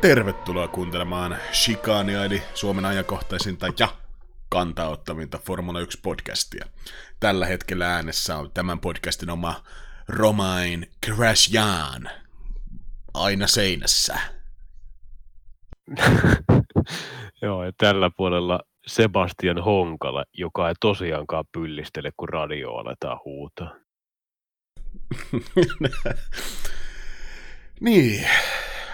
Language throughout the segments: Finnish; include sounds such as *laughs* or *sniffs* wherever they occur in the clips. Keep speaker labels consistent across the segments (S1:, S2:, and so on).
S1: Tervetuloa kuuntelemaan Shikania eli Suomen ajankohtaisinta ja kantaottavinta Formula 1 podcastia. Tällä hetkellä äänessä on tämän podcastin oma Romain Crashjan aina seinässä. *laughs*
S2: Joo, ja tällä puolella Sebastian Honkala, joka ei tosiaankaan pyllistele, kun radio aletaan huutaa. *laughs*
S1: niin,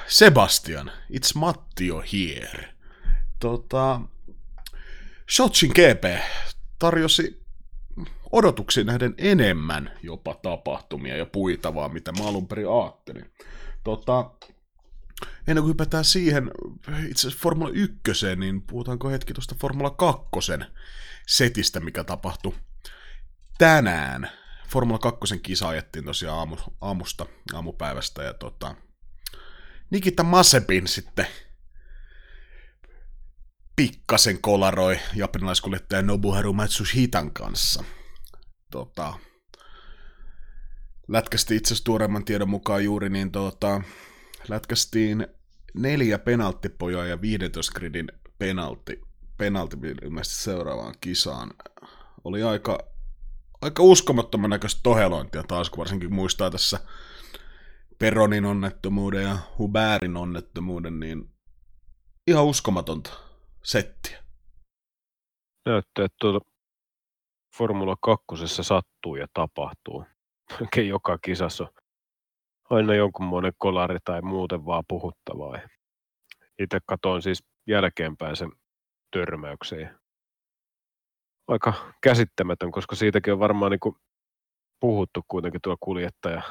S1: Sebastian, it's Mattio here. Tota, Shotsin GP tarjosi odotuksiin nähden enemmän jopa tapahtumia ja puitavaa, mitä mä alun perin ajattelin. Tota, ennen kuin hypätään siihen itse asiassa Formula 1, niin puhutaanko hetki tuosta Formula 2 setistä, mikä tapahtui tänään. Formula 2 kisa ajettiin tosiaan aamu, aamusta, aamupäivästä, ja tota, Nikita Masepin sitten pikkasen kolaroi japanilaiskuljettaja Nobuharu Matsushitan kanssa. Tota, lätkästi itse asiassa tuoreemman tiedon mukaan juuri, niin tota, lätkästiin neljä penalttipojaa ja 15 gridin penaltti, penaltti ilmeisesti seuraavaan kisaan. Oli aika, aika uskomattoman näköistä tohelointia taas, kun varsinkin muistaa tässä Peronin onnettomuuden ja Huberin onnettomuuden, niin ihan uskomatonta settiä.
S2: Näyttää, että tuolla Formula 2 sattuu ja tapahtuu. Oikein joka kisassa aina jonkunmoinen kolari tai muuten vaan puhuttavaa. Itse katoin siis jälkeenpäin sen törmäyksen. Aika käsittämätön, koska siitäkin on varmaan niin puhuttu kuitenkin tuolla kuljettaja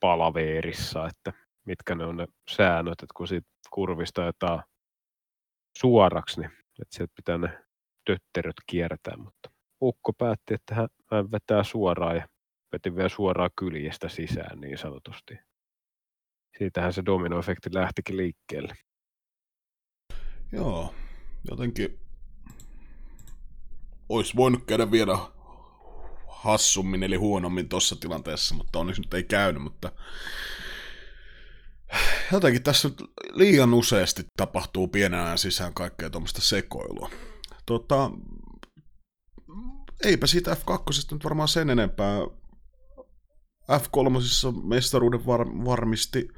S2: palaveerissa, että mitkä ne on ne säännöt, että kun siitä kurvista ajetaan suoraksi, niin että sieltä pitää ne tötteröt kiertää, mutta Ukko päätti, että hän, hän vetää suoraan ja veti vielä suoraan kyljestä sisään niin sanotusti. Siitähän se dominoefekti lähtikin liikkeelle.
S1: Joo, jotenkin olisi voinut käydä vielä hassummin eli huonommin tuossa tilanteessa, mutta onneksi nyt ei käynyt, mutta jotenkin tässä liian useasti tapahtuu pienen ajan sisään kaikkea tuommoista sekoilua. Tota, eipä siitä F2 nyt varmaan sen enempää. F3 mestaruuden var- varmisti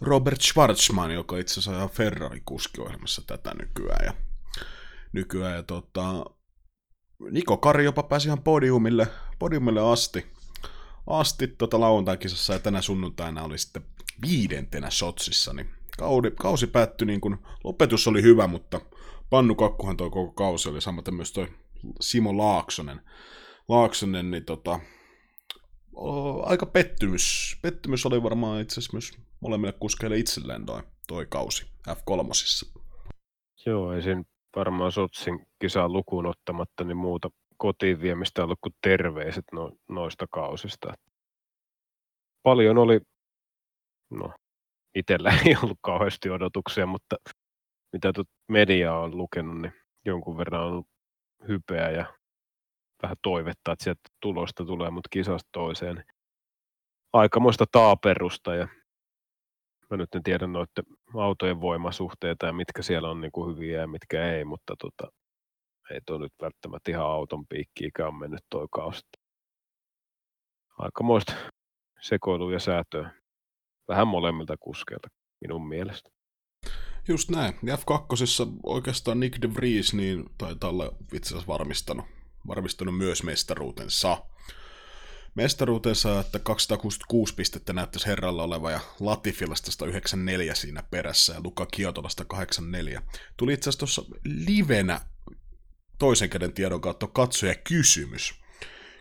S1: Robert Schwarzman, joka itse asiassa on Ferrari-kuskiohjelmassa tätä nykyään. Ja, nykyään ja tota, Niko Kari jopa pääsi ihan podiumille, podiumille asti, asti tota lauantai-kisassa ja tänä sunnuntaina oli sitten viidentenä Sotsissa, niin kausi päättyi niin kuin, lopetus oli hyvä, mutta Pannu Kakkuhan toi koko kausi oli samaten myös toi Simo Laaksonen, Laaksonen niin tota, o, aika pettymys. Pettymys oli varmaan itse asiassa myös molemmille kuskeille itselleen toi, toi kausi F3.
S2: Joo, ei siinä varmaan Sotsin kisaa lukuun ottamatta niin muuta kotiin viemistä ollut kuin terveiset no, noista kausista. Paljon oli, no itsellä ei ollut kauheasti odotuksia, mutta mitä tuot mediaa on lukenut, niin jonkun verran on ollut hypeä ja vähän toivetta, että sieltä tulosta tulee, mutta kisasta toiseen. Aikamoista taaperusta ja mä nyt en tiedä noiden autojen voimasuhteita ja mitkä siellä on niin kuin hyviä ja mitkä ei, mutta tota, ei tuo nyt välttämättä ihan auton piikkiikä on mennyt toi kausi. Aikamoista sekoilu ja säätöä. Vähän molemmilta kuskeilta minun mielestä.
S1: Just näin. F2 oikeastaan Nick de Vries niin taitaa olla itse asiassa varmistanut, varmistanut myös mestaruutensa mestaruutensa, että 266 pistettä näyttäisi herralla oleva ja Latifilasta 194 siinä perässä ja Luka Kiotolasta 84. Tuli itse asiassa tuossa livenä toisen käden tiedon kautta katsoja kysymys.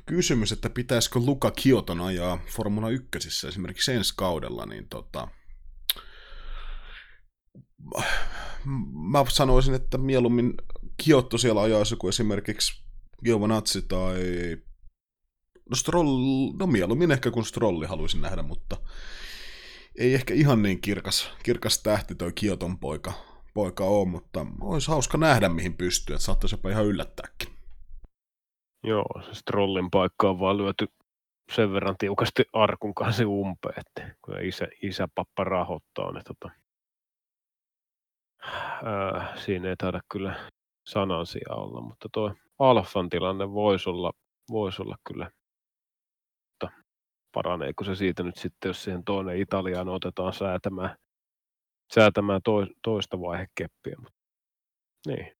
S1: Kysymys, että pitäisikö Luka Kioton ajaa Formula 1 esimerkiksi ensi kaudella, niin tota, mä sanoisin, että mieluummin Kiotto siellä ajaisi kuin esimerkiksi Giovanazzi tai No, Stroll, no mieluummin ehkä kuin Strolli haluaisin nähdä, mutta ei ehkä ihan niin kirkas, kirkas tähti toi Kioton poika, poika on, mutta olisi hauska nähdä mihin pystyy, että saattaisi jopa ihan yllättääkin.
S2: Joo, se Strollin paikka on vaan lyöty sen verran tiukasti arkun kanssa umpeen, että kun isä, isä pappa rahoittaa, niin tota, Ää, siinä ei taida kyllä sanansia olla, mutta tuo Alfan tilanne voisi olla, voisi olla kyllä, paraneeko se siitä nyt sitten, jos siihen toinen Italiaan otetaan säätämään, säätämään toista vaihekeppiä. Mutta, niin.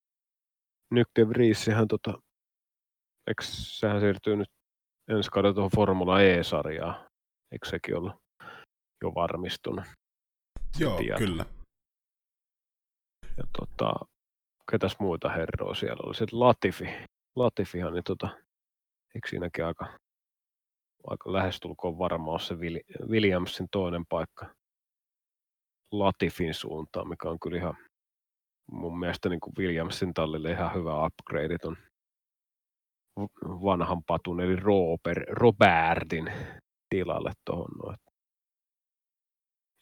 S2: Nyk de Vriesihän tota, eikö sehän siirtyy nyt ensi kaudella tuohon Formula E-sarjaan, eikö sekin ollut jo varmistunut?
S1: Joo, tieto. kyllä.
S2: Ja tota, ketäs muita herroja siellä oli? Sitten Latifi. Latifihan, niin tota, eikö siinäkin aika, aika lähestulkoon varma ole se Williamsin toinen paikka Latifin suuntaan, mikä on kyllä ihan mun mielestä niin kuin Williamsin tallille ihan hyvä upgrade on vanhan patun, eli Robert, Robertin tilalle tuohon noin.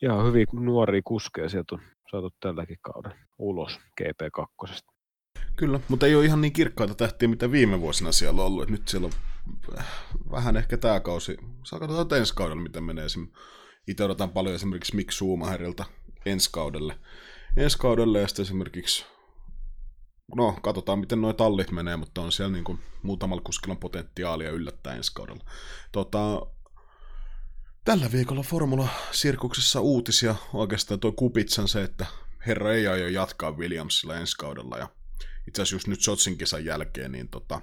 S2: Ja hyvin nuoria kuskeja sieltä on saatu tälläkin kauden ulos GP2.
S1: Kyllä, mutta ei ole ihan niin kirkkaita tähtiä, mitä viime vuosina siellä on ollut. Nyt siellä on äh, vähän ehkä tämä kausi. Saa katsotaan ensi kaudella, miten menee. Itse odotan paljon esimerkiksi Mick Schumacherilta ensi kaudelle. Ensi kaudelle ja sitten esimerkiksi no, katsotaan miten nuo tallit menee, mutta on siellä niin kuin muutamalla kuskilla potentiaalia yllättää ensi kaudella. Tota, tällä viikolla Formula-sirkuksessa uutisia oikeastaan tuo Kupitsan se, että herra ei aio jatkaa Williamsilla ensi kaudella ja itse asiassa just nyt Sotsin kisan jälkeen, niin tota,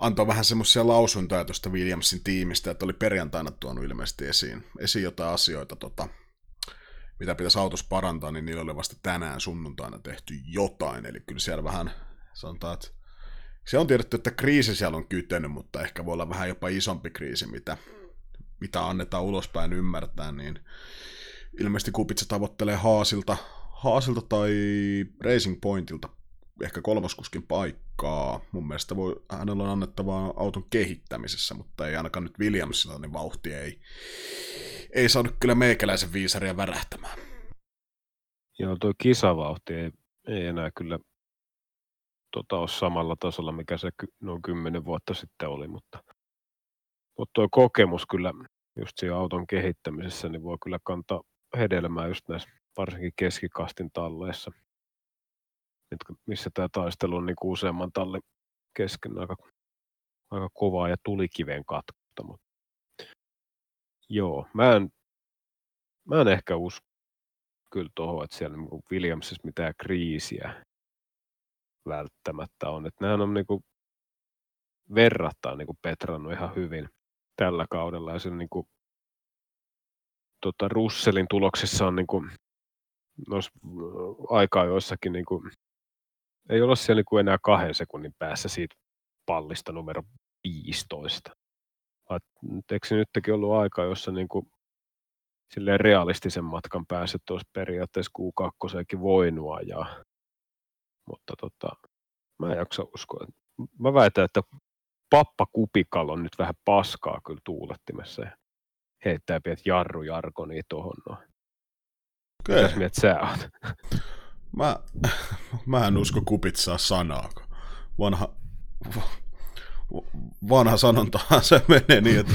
S1: antoi vähän semmoisia lausuntoja tuosta Williamsin tiimistä, että oli perjantaina tuonut ilmeisesti esiin, esiin jotain asioita, tota, mitä pitäisi autossa parantaa, niin niillä oli vasta tänään sunnuntaina tehty jotain, eli kyllä siellä vähän sanotaan, että se on tiedetty, että kriisi siellä on kytenyt, mutta ehkä voi olla vähän jopa isompi kriisi, mitä, mitä annetaan ulospäin ymmärtää, niin ilmeisesti Kupitsa tavoittelee Haasilta, Haasilta tai Racing Pointilta ehkä kolmoskuskin paikkaa. Mun mielestä voi, hänellä on annettavaa auton kehittämisessä, mutta ei ainakaan nyt Williamsilla, niin vauhti ei, ei saanut kyllä meikäläisen viisaria värähtämään.
S2: Joo, tuo kisavauhti ei, ei enää kyllä tota, ole samalla tasolla, mikä se noin kymmenen vuotta sitten oli, mutta, mutta tuo kokemus kyllä just siinä auton kehittämisessä, niin voi kyllä kantaa hedelmää just näissä varsinkin keskikastin talleissa, missä tämä taistelu on niin useamman tallin kesken aika, aika kovaa ja tulikiven katkotta. Mutta joo, mä en, mä en ehkä usko kyllä tuohon, että siellä niin Williamsissa mitään kriisiä välttämättä on. Että nehän on niin kuin verrattain niin kuin petrannut ihan hyvin tällä kaudella. Ja sen niin kuin, tota, Russellin tuloksissa on niin kuin, aikaa joissakin niin kuin, ei olla siellä niin kuin enää kahden sekunnin päässä siitä pallista numero 15. Vai, eikö se nytkin ollut aika, jossa niin kuin, silleen realistisen matkan pääset olisi periaatteessa Q2 voinut ajaa. Mutta tota, mä en jaksa uskoa. Mä väitän, että pappa Kupikal on nyt vähän paskaa kyllä tuulettimessa ja heittää pienet jarru jarkoni tuohon noin. Okay. Mitäs mieltä sä oot?
S1: Mä, *laughs* mä en usko kupitsaa sanaa. Vanha, vanha sanontahan se menee niin, että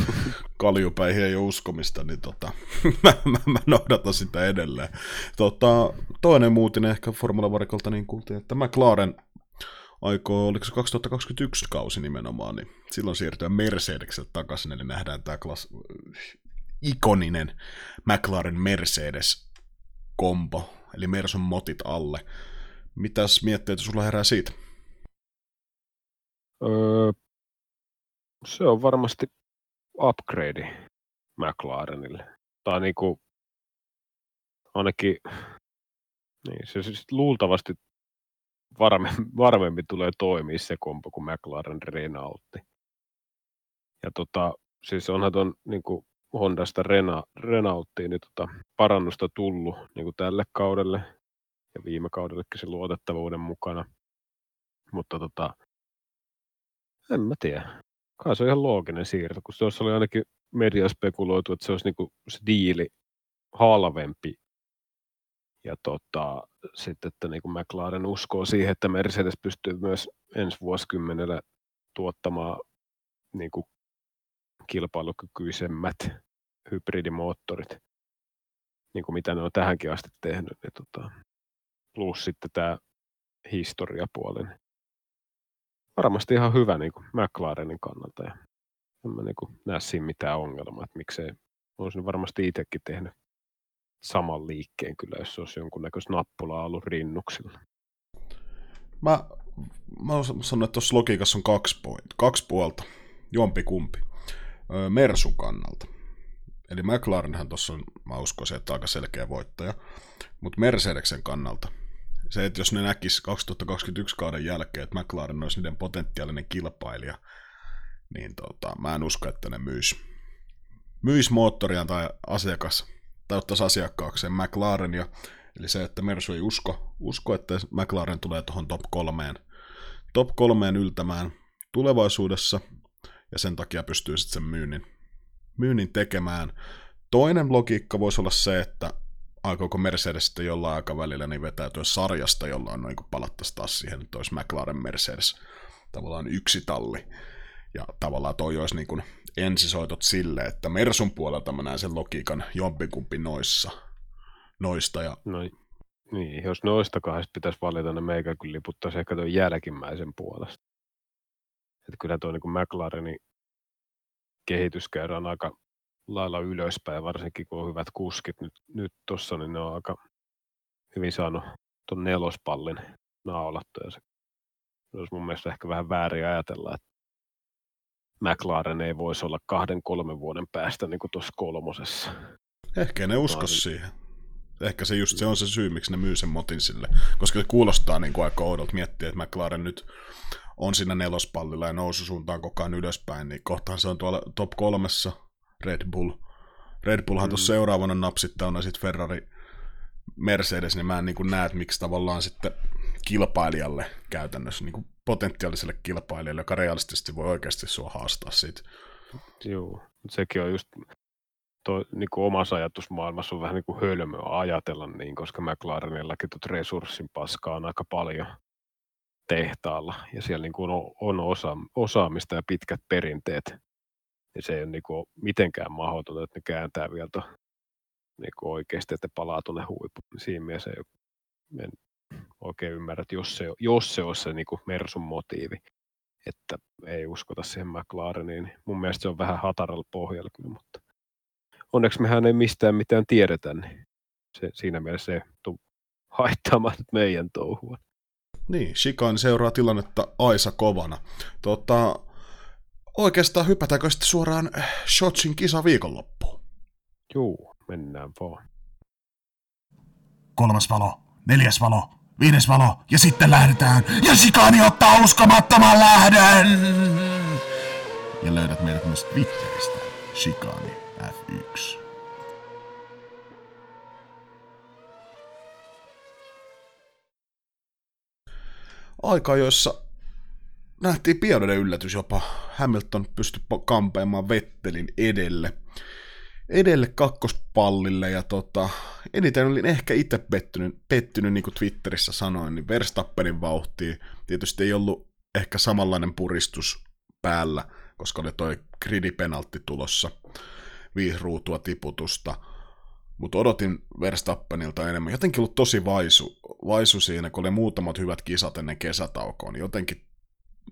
S1: kaljupäihin ei ole uskomista, niin tota, *laughs* mä, mä, mä noudatan sitä edelleen. Tota, toinen muutinen ehkä Formula niin kuultiin, että McLaren aikoo, oliko se 2021 kausi nimenomaan, niin silloin siirtyä Mercedekseltä takaisin, eli nähdään tämä klas, ikoninen McLaren Mercedes-kompo, eli Merson motit alle. Mitäs mietteitä sulla herää siitä?
S2: Öö, se on varmasti upgrade McLarenille. Tai niinku, ainakin niin, se siis luultavasti varmemmin, varmemmin tulee toimia se kompo kuin McLaren Renaultti. Ja tota, siis onhan tuon niin kuin Hondasta Rena, Renaulttiin niin tota, parannusta tullut niin kuin tälle kaudelle ja viime kaudellekin se luotettavuuden mukana. Mutta tota, en mä tiedä. Kai se on ihan looginen siirto, kun tuossa oli ainakin media spekuloitu, että se olisi niin se diili halvempi. Ja tota, sitten, että niin kuin McLaren uskoo siihen, että Mercedes pystyy myös ensi vuosikymmenellä tuottamaan niin kuin kilpailukykyisemmät hybridimoottorit, niin kuin mitä ne on tähänkin asti tehnyt. Niin tota, plus sitten tämä historiapuoli. Niin varmasti ihan hyvä niin kuin McLarenin kannalta. Ja en mä niin kuin näe siinä mitään ongelmaa, että miksei olisin varmasti itsekin tehnyt saman liikkeen kyllä, jos olisi jonkunnäköistä nappulaa ollut rinnuksilla.
S1: Mä, mä sanon, että tuossa logiikassa on kaksi, point, kaksi puolta, jompi kumpi. Mersun kannalta. Eli McLarenhan tuossa on, mä uskoisin, että aika selkeä voittaja. Mutta Mercedeksen kannalta, se, että jos ne näkis 2021 kauden jälkeen, että McLaren olisi niiden potentiaalinen kilpailija, niin tota, mä en usko, että ne myis, myis moottoriaan tai asiakas, tai ottaisi asiakkaakseen McLarenia. Eli se, että Mersu ei usko, usko että McLaren tulee tuohon top kolmeen, top kolmeen yltämään tulevaisuudessa, ja sen takia pystyy sitten sen myynnin, myynnin tekemään. Toinen logiikka voisi olla se, että aikooko Mercedes sitten jollain aikavälillä niin vetäytyä sarjasta, jolla on niin palattaisiin taas siihen, että olisi McLaren Mercedes tavallaan yksi talli. Ja tavallaan toi olisi niin kuin ensisoitot sille, että Mersun puolelta mä näen sen logiikan jompikumpi noissa, noista. Ja...
S2: No, niin, jos noista kahdesta pitäisi valita, niin meikä kyllä liputtaisi ehkä tuon jälkimmäisen puolesta. Että kyllä tuo niin McLarenin kehitys käydään aika lailla ylöspäin, varsinkin kun on hyvät kuskit nyt, nyt tuossa, niin ne on aika hyvin saanut tuon nelospallin naulattu. Ja se olisi mun mielestä ehkä vähän väärin ajatella, että McLaren ei voisi olla kahden, kolmen vuoden päästä niin kuin tuossa kolmosessa.
S1: Ehkä ne usko siihen. Ehkä se just se on se syy, miksi ne myy sen motin sille. Koska se kuulostaa niin kuin aika oudolta miettiä, että McLaren nyt on siinä nelospallilla ja noususuuntaan koko ajan ylöspäin, niin kohtaan se on tuolla top kolmessa Red Bull. Red Bullhan mm. tuossa seuraavana napsittauna sitten Ferrari Mercedes, niin mä en niin kuin näe, että miksi tavallaan sitten kilpailijalle käytännössä, niin kuin potentiaaliselle kilpailijalle, joka realistisesti voi oikeasti sua haastaa siitä.
S2: Joo, sekin on just toi, niin kuin omassa ajatusmaailmassa on vähän niin kuin hölmöä ajatella niin, koska McLarenillakin tuot resurssin paskaa on aika paljon tehtaalla ja siellä niin kuin on, osa, osaamista ja pitkät perinteet. Ja se ei ole niin kuin mitenkään mahdotonta, että ne kääntää vielä to, niin kuin oikeasti, että palaa tuonne huipuun. Siinä mielessä ei en oikein ymmärrä, että jos se, jos se on se niin kuin Mersun motiivi, että ei uskota siihen McLareniin, niin mun mielestä se on vähän hataralla pohjalla kyllä, mutta onneksi mehän ei mistään mitään tiedetä, niin se, siinä mielessä se tuu haittaamaan meidän touhua.
S1: Niin, Shikan seuraa tilannetta Aisa kovana. Tota, oikeastaan hypätäänkö sitten suoraan Shotsin kisa viikonloppuun?
S2: Juu, mennään vaan.
S3: Kolmas valo, neljäs valo, viides valo ja sitten lähdetään. Ja Shikani ottaa uskomattoman lähdön! Ja löydät meidät myös Twitteristä. Shikani F1.
S1: Aika, joissa nähtiin pienoinen yllätys jopa. Hamilton pystyi kampeamaan Vettelin edelle. Edelle kakkospallille ja tota, eniten olin ehkä itse pettynyt, pettynyt niin kuin Twitterissä sanoin, niin Verstappenin vauhtiin. Tietysti ei ollut ehkä samanlainen puristus päällä, koska oli toi gridipenaltti tulossa viisi ruutua tiputusta. Mutta odotin Verstappenilta enemmän. Jotenkin ollut tosi vaisu, vaisu siinä, kun oli muutamat hyvät kisat ennen kesätaukoa, niin jotenkin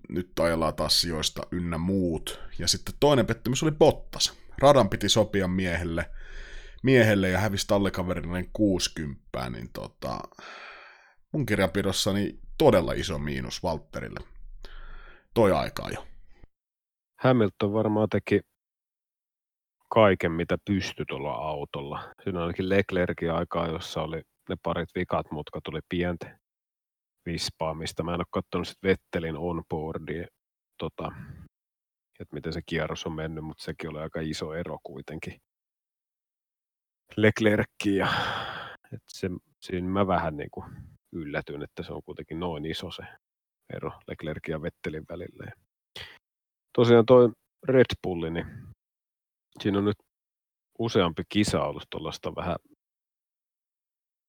S1: nyt ajellaan taas sijoista ynnä muut. Ja sitten toinen pettymys oli Bottas. Radan piti sopia miehelle, miehelle ja hävisi tallikaverille 60, niin tota, mun kirjanpidossani todella iso miinus Valtterille. Toi aikaa jo.
S2: Hamilton varmaan teki kaiken, mitä pystyi tuolla autolla. Siinä ainakin Leclerkin aikaa, jossa oli ne parit vikat, mutta tuli pientä vispaamista. Mä en ole katsonut sit Vettelin onboardia, tota, että miten se kierros on mennyt, mutta sekin oli aika iso ero kuitenkin. Leclerckiin ja että se, siinä mä vähän niin kuin yllätyin, että se on kuitenkin noin iso se ero Leclercin ja Vettelin välillä. Ja tosiaan toi Red Bulli, niin siinä on nyt useampi kisa ollut tuollaista vähän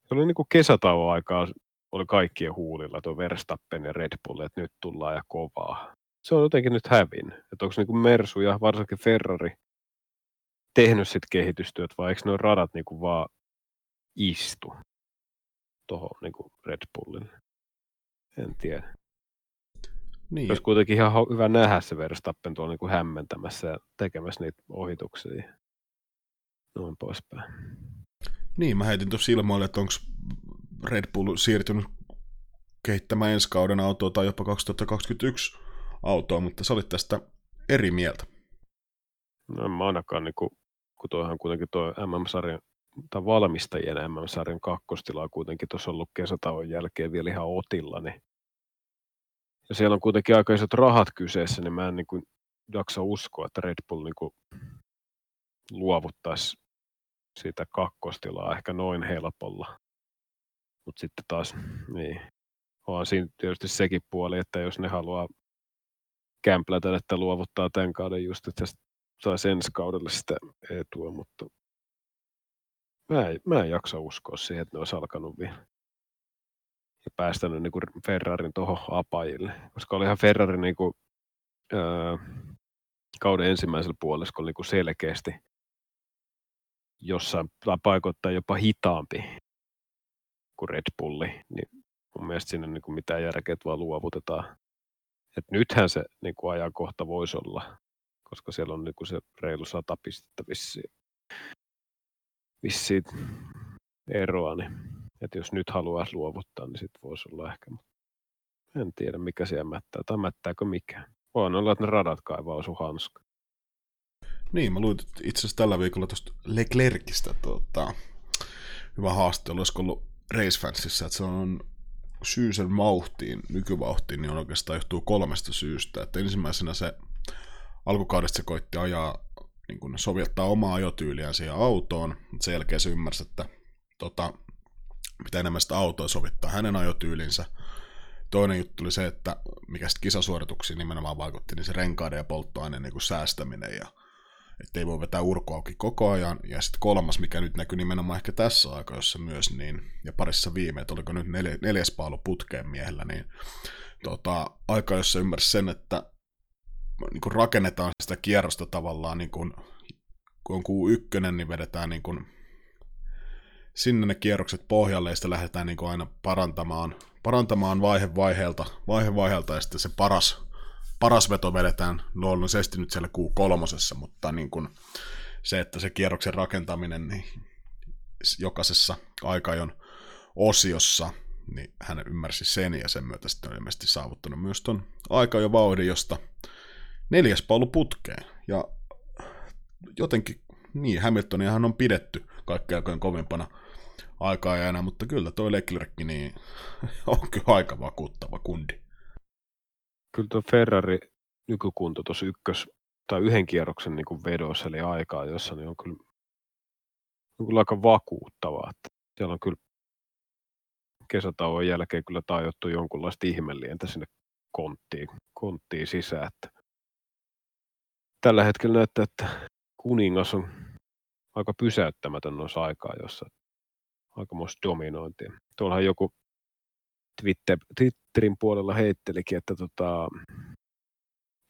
S2: se oli niin kuin kesätauon aikaa oli kaikkien huulilla tuo Verstappen ja Red Bull, että nyt tullaan ja kovaa. Se on jotenkin nyt hävin. Että onko niin Mersu ja varsinkin Ferrari tehnyt sitten kehitystyöt vai eikö nuo radat niin kuin vaan istu? tuohon niin Red Bullille. En tiedä.
S1: Niin,
S2: Olisi kuitenkin ihan hyvä nähdä se Verstappen tuolla niin kuin hämmentämässä ja tekemässä niitä ohituksia. Noin poispäin.
S1: niin, mä heitin tuossa ilmoille, että onko Red Bull siirtynyt kehittämään ensi kauden autoa tai jopa 2021 autoa, mutta sä olit tästä eri mieltä.
S2: No en mä ainakaan, niin kuin, kun toihan kuitenkin tuo MM-sarjan tai valmistajien MM-sarjan kakkostila on kuitenkin tuossa ollut kesätauon jälkeen vielä ihan otilla, niin ja siellä on kuitenkin aika isot rahat kyseessä, niin mä en niin kuin jaksa uskoa, että Red Bull niin kuin luovuttaisi siitä kakkostilaa ehkä noin helpolla. Mutta sitten taas, niin, on siinä tietysti sekin puoli, että jos ne haluaa kämplätä, että luovuttaa tämän kauden just, että saisi ensi kaudelle sitä etua, mutta mä en, mä en jaksa uskoa siihen, että ne olisi alkanut vielä ja päästänyt niin kuin Ferrarin tuohon apajille, koska olihan Ferrari niin kuin, öö, kauden ensimmäisellä puoliskolla niin selkeästi jossain tai paikoittain jopa hitaampi kuin Red Bulli, niin mun mielestä siinä niin kuin mitään järkeä, vaan luovutetaan. Et nythän se niin kuin ajankohta voisi olla, koska siellä on niin kuin se reilu sata pistettä vissiin, vissiin eroa, niin että jos nyt haluaa luovuttaa, niin sitten voisi olla ehkä, en tiedä mikä siellä mättää, tai mättääkö mikään. Voin olla, että ne radat kaivaa osu hanska.
S1: Niin, mä luin itse asiassa tällä viikolla tuosta Leclercistä tota, hyvä haastattelu, olisiko ollut Race Fansissa, että se on syy sen vauhtiin, nykyvauhtiin, niin on oikeastaan johtuu kolmesta syystä. Että ensimmäisenä se alkukaudesta se koitti ajaa, niin kun sovittaa omaa ajotyyliään siihen autoon, mutta sen jälkeen se ymmärsi, että tota, mitä enemmän sitä autoa sovittaa hänen ajotyylinsä. Toinen juttu oli se, että mikä sitten kisasuorituksiin nimenomaan vaikutti, niin se renkaiden ja polttoaineen niin säästäminen ja että ei voi vetää urko auki koko ajan. Ja sitten kolmas, mikä nyt näkyy nimenomaan ehkä tässä aikoissa myös, niin, ja parissa viime, että oliko nyt neljä, neljäs paalu putkeen miehellä, niin tota, aika, jossa ymmärsi sen, että niin kuin rakennetaan sitä kierrosta tavallaan, niin kuin, kun on Q1, niin vedetään niin kuin, sinne ne kierrokset pohjalle, ja sitten lähdetään niin kuin aina parantamaan, parantamaan vaihe vaiheelta, vaihe vaiheelta, ja sitten se paras, paras veto vedetään luonnollisesti nyt siellä Q3, mutta niin kuin se, että se kierroksen rakentaminen niin jokaisessa aikajon osiossa, niin hän ymmärsi sen ja sen myötä sitten on ilmeisesti saavuttanut myös ton aikajon vauhdin, josta neljäs pallo putkeen. Ja jotenkin, niin, Hamiltoniahan on pidetty kaikkein aikojen kovimpana aikaa enää, mutta kyllä toi Leclerc niin *laughs* on kyllä aika vakuuttava kundi.
S2: Kyllä tuo Ferrari nykykunto tuossa ykkös tai yhden kierroksen niin vedossa, eli aikaa, jossa niin on kyllä, on kyllä aika vakuuttavaa. Että siellä on kyllä kesätauon jälkeen kyllä tajottu jonkunlaista ihmelientä sinne konttiin, konttiin sisään. Että tällä hetkellä näyttää, että kuningas on aika pysäyttämätön noissa aikaa, jossa aikamoista dominointia. Tuollahan joku Twitter, Twitterin puolella heittelikin, että tota,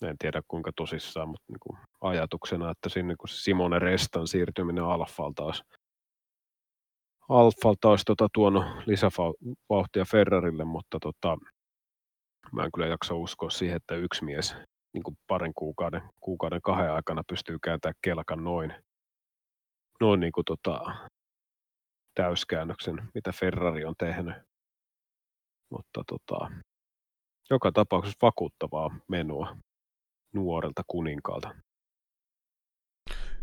S2: en tiedä kuinka tosissaan, mutta niin kuin ajatuksena, että siinä niin kuin Simone Restan siirtyminen Alfalta olisi, Alfalta olisi tota, tuonut lisävauhtia Ferrarille, mutta tota, mä en kyllä jaksa uskoa siihen, että yksi mies niin kuin parin kuukauden, kuukauden kahden aikana pystyy kääntämään kelkan noin, noin niin kuin tota, täyskäännöksen, mitä Ferrari on tehnyt. Mutta tota, joka tapauksessa vakuuttavaa menua nuorelta kuninkaalta.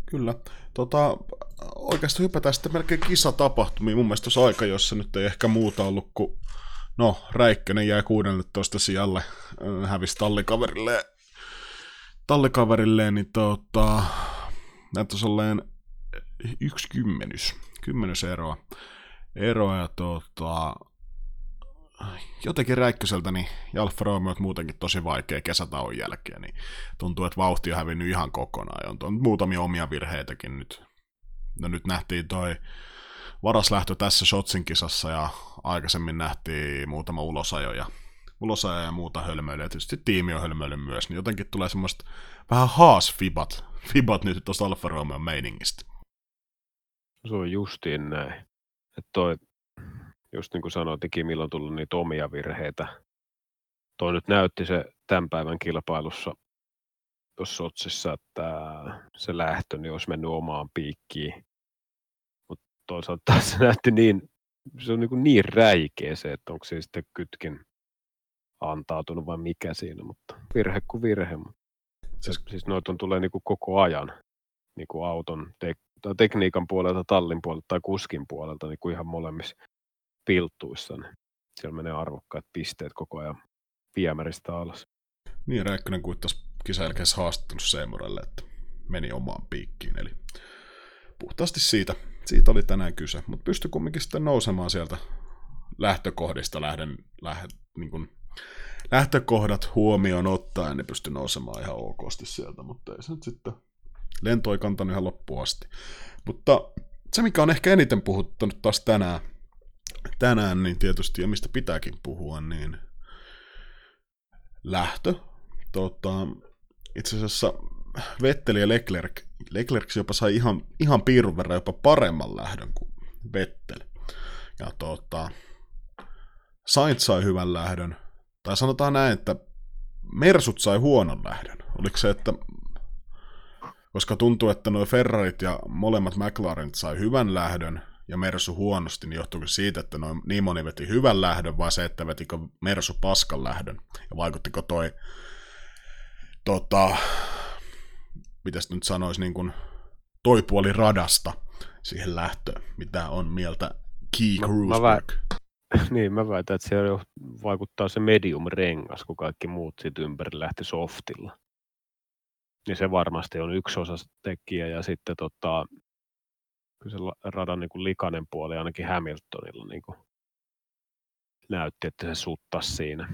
S1: Kyllä. Tota, oikeastaan hypätään sitten melkein kisatapahtumiin. Mun mielestä aika, jossa nyt ei ehkä muuta ollut kuin No, Räikkönen jäi 16 sijalle, hävisi tallikaverille, tallikaverille niin tota, näyttäisi olleen yksi kymmenys, kymmenys eroa. eroa ja tota, jotenkin Räikköseltä niin, ja Alfa Romeo muutenkin tosi vaikea kesätauon jälkeen, niin tuntuu, että vauhti on hävinnyt ihan kokonaan. On muutamia omia virheitäkin nyt. No nyt nähtiin toi varas lähtö tässä Shotsin kisassa ja aikaisemmin nähtiin muutama ulosajo ja ulosajo ja muuta hölmöilyä. Tietysti tiimi on myös, niin jotenkin tulee semmoista vähän haas-fibat fibat nyt tuosta Alfa Romeo meiningistä.
S2: Se on justiin näin. Että toi just niin kuin sanoit, niin Kimillä on tullut niitä omia virheitä. Toi nyt näytti se tämän päivän kilpailussa tuossa Sotsissa, että se lähtö niin olisi mennyt omaan piikkiin. Mutta toisaalta se näytti niin, se on niin, kuin niin räikeä se, että onko se sitten kytkin antautunut vai mikä siinä, mutta virhe kuin virhe. Siis, siis noita on tulee niin kuin koko ajan niin kuin auton tek- tekniikan puolelta, tallin puolelta tai kuskin puolelta niin kuin ihan molemmissa pilttuissa. Niin siellä menee arvokkaat pisteet koko ajan viemäristä alas.
S1: Niin, Räikkönen kuittasi kisan jälkeen haastattanut Seemuralle, että meni omaan piikkiin. Eli puhtaasti siitä, siitä oli tänään kyse. Mutta pystyi kumminkin sitten nousemaan sieltä lähtökohdista lähden, lähden niin kuin lähtökohdat huomioon ottaen, niin pystyi nousemaan ihan okosti sieltä, mutta ei se nyt sitten lento ei kantanut ihan loppuun asti. Mutta se, mikä on ehkä eniten puhuttanut taas tänään, tänään niin tietysti, ja mistä pitääkin puhua, niin lähtö. Tota, itse asiassa Vetteli ja Leclerc, Leclerc jopa sai ihan, ihan piirun verran jopa paremman lähdön kuin Vettel. Ja tota, Sainz sai hyvän lähdön, tai sanotaan näin, että Mersut sai huonon lähdön. Oliko se, että koska tuntuu, että nuo Ferrarit ja molemmat McLarenit sai hyvän lähdön ja Mersu huonosti, niin johtuuko siitä, että noin, niin moni veti hyvän lähdön, vai se, että vetikö Mersu paskan lähdön? Ja vaikuttiko toi, tota, mitäs nyt sanoisi, niin kuin toi puoli radasta siihen lähtöön, mitä on mieltä Key Cruiseberg? *laughs*
S2: Niin, mä väitän, että siellä vaikuttaa se medium-rengas, kun kaikki muut siitä ympäri lähti softilla. Niin se varmasti on yksi osa tekijä ja sitten tota, kyllä se radan niin kuin likainen puoli ainakin Hamiltonilla niin kuin näytti, että se suttasi siinä.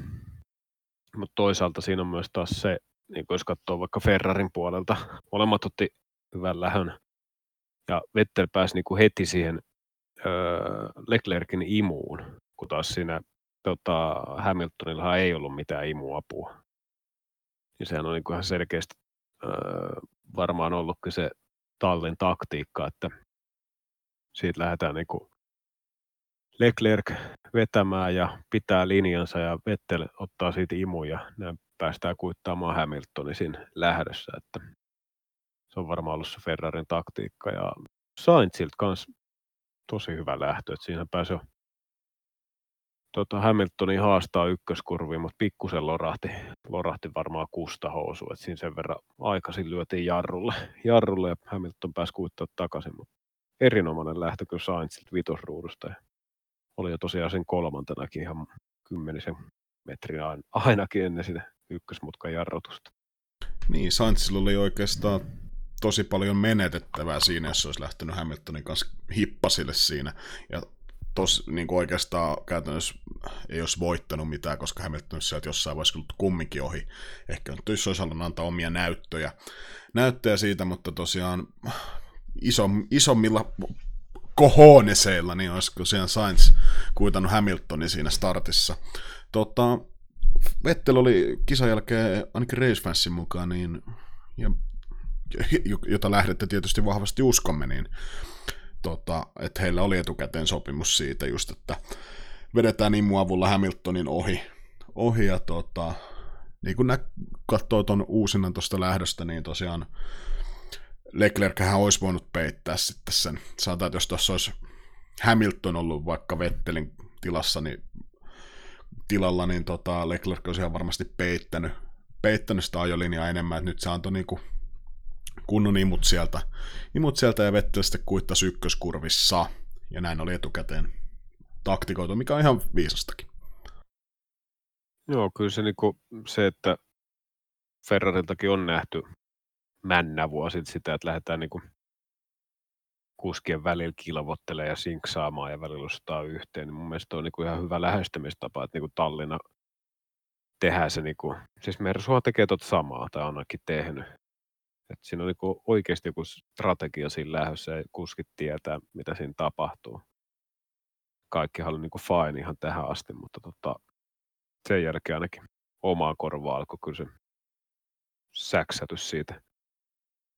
S2: Mutta toisaalta siinä on myös taas se, niin jos katsoo vaikka Ferrarin puolelta, molemmat otti hyvän lähön ja Vettel pääsi niin kuin heti siihen öö, Leclerkin imuun, kun taas siinä tota, Hamiltonillahan ei ollut mitään imuapua. Niin sehän on niin kuin ihan selkeästi varmaan ollutkin se tallin taktiikka, että siitä lähdetään niin kuin Leclerc vetämään ja pitää linjansa ja Vettel ottaa siitä imu ja näin päästään kuittaamaan Hamiltonin lähdössä. Että se on varmaan ollut se Ferrarin taktiikka ja Sainzilta kanssa tosi hyvä lähtö, että siinä pääsi jo tota, Hamiltonin haastaa ykköskurviin, mutta pikkusen lorahti, lorahti varmaan kusta housu, että siinä sen verran aikaisin lyötiin jarrulle, jarrulle ja Hamilton pääsi kuittaa takaisin, mutta erinomainen lähtö kyllä Sainzilta vitosruudusta ja oli jo tosiaan sen kolmantenakin ihan kymmenisen metrin ainakin ennen sitä ykkösmutkan jarrutusta.
S1: Niin, Sainzilla oli oikeastaan tosi paljon menetettävää siinä, jos olisi lähtenyt Hamiltonin kanssa hippasille siinä. Ja tos, niin kuin oikeastaan käytännössä ei olisi voittanut mitään, koska Hamilton sieltä jossain vaiheessa ollut kumminkin ohi. Ehkä nyt olisi halunnut antaa omia näyttöjä, näyttöjä siitä, mutta tosiaan iso, isommilla kohoneseilla, niin olisiko siellä Sainz kuitannut Hamiltonin siinä startissa. Tota, Vettel oli kisan jälkeen ainakin Racefansin mukaan, niin, ja, jota lähdette tietysti vahvasti uskomme, niin tota, että heillä oli etukäteen sopimus siitä just, että vedetään imuavulla Hamiltonin ohi, ohi ja tota, niin kun katsoo tuon uusinnan tuosta lähdöstä, niin tosiaan Leclerc hän olisi voinut peittää sitten sen. Sanotaan, että jos tuossa olisi Hamilton ollut vaikka Vettelin tilassa, niin tilalla, niin tota, Leclerc olisi ihan varmasti peittänyt, peittänyt sitä ajolinjaa enemmän, että nyt se antoi niinku kunnon imut sieltä, imut sieltä ja Vettel sitten kuittasi ykköskurvissa, ja näin oli etukäteen taktikoitu, mikä on ihan viisastakin.
S2: Joo, kyllä se, niinku, se että Ferrariltakin on nähty männä vuosi sitä, että lähdetään niin kuskien välillä kilvottelemaan ja sinksaamaan ja välillä ostaa yhteen, niin mun mielestä on niin kuin ihan hyvä lähestymistapa, että niin kuin Tallinna tehdään se, niin kuin, siis Mersuha tekee tuota samaa tai ainakin tehnyt. Et siinä on niin oikeasti joku strategia siinä lähdössä ja kuskit tietää, mitä siinä tapahtuu. Kaikkihan oli niin fine ihan tähän asti, mutta tota, sen jälkeen ainakin omaa korvaa alkoi kyllä se säksätys siitä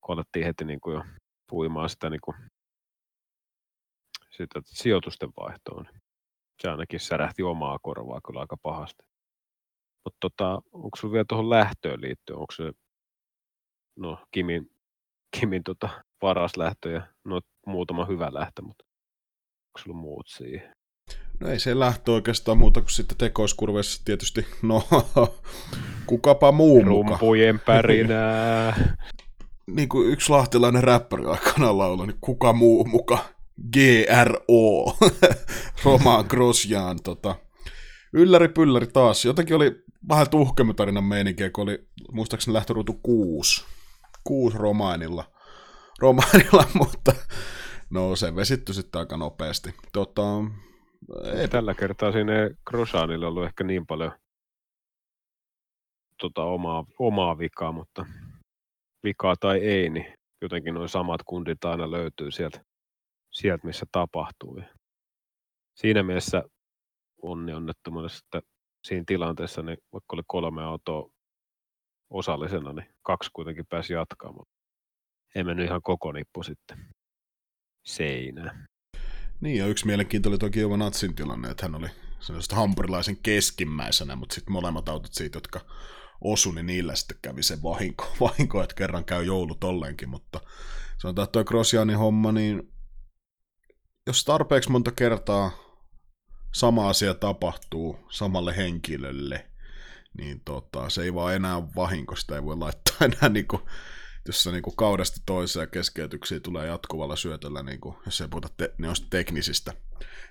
S2: kun alettiin heti niin kuin jo puimaan sitä, niin sitä sijoitusten vaihtoon. Se ainakin särähti omaa korvaa kyllä aika pahasti. Mutta tota, onko sulla vielä tuohon lähtöön liittyen, onko se no, Kimin, Kimin tota, paras lähtö ja no, muutama hyvä lähtö, mutta onko sulla muut siihen?
S1: No ei se lähtö oikeastaan muuta kuin sitten tekoiskurveissa tietysti, no *laughs* kukapa muu muka.
S2: Rumpujen pärinää.
S1: niin kuin yksi lahtilainen räppäri aikana lauloi, niin kuka muu muka GRO, *laughs* Roman Grosjean, tota. Ylläri pylläri taas. Jotenkin oli vähän tuhkemmin tarinan meininkiä, kun oli muistaakseni lähtöruutu kuusi. Kuusi romaanilla. Romaanilla, *laughs* mutta no se vesittyi sitten aika nopeasti. Tota,
S2: ei. Tällä kertaa siinä Grosjeanilla ollut ehkä niin paljon tota, omaa, omaa vikaa, mutta vikaa tai ei, niin jotenkin noin samat kundit aina löytyy sieltä, sieltä missä tapahtuu. Siinä mielessä onni onnettomuudessa, että siinä tilanteessa, niin vaikka oli kolme autoa osallisena, niin kaksi kuitenkin pääsi jatkamaan. Ei mennyt ihan koko nippu sitten seinään.
S1: Niin, ja yksi mielenkiinto oli toki Jovan Natsin tilanne, että hän oli sellaista hampurilaisen keskimmäisenä, mutta sitten molemmat autot siitä, jotka osu, niin niillä sitten kävi se vahinko, *laughs* vahinko että kerran käy joulu tolleenkin, mutta sanotaan, että tuo Grosjanin homma, niin jos tarpeeksi monta kertaa sama asia tapahtuu samalle henkilölle, niin tota, se ei vaan enää vahinko, sitä ei voi laittaa *laughs* enää niinku, jos se niinku kaudesta toiseen keskeytyksiä tulee jatkuvalla syötöllä, niinku, jos ei puhuta te, niin teknisistä,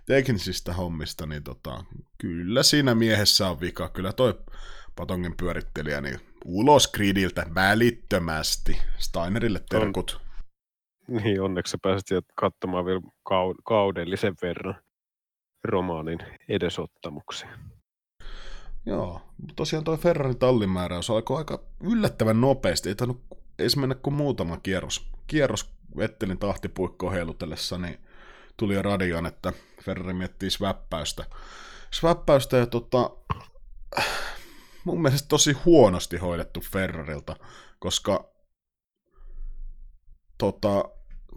S1: teknisistä hommista, niin tota, kyllä siinä miehessä on vika. Kyllä toi Patongen pyörittelijä, niin ulos gridiltä välittömästi. Steinerille terkut.
S2: On, niin, onneksi sä pääsit katsomaan vielä kaudellisen verran romaanin edesottamuksia.
S1: Joo, tosiaan toi Ferrarin tallimääräys alkoi aika yllättävän nopeasti. Ei tainnut edes mennä kuin muutama kierros. Kierros Vettelin tahtipuikkoon heilutellessa, niin tuli jo radioon, että Ferrari miettii sväppäystä. Sväppäystä ja tota, mun mielestä tosi huonosti hoidettu Ferrarilta, koska tota,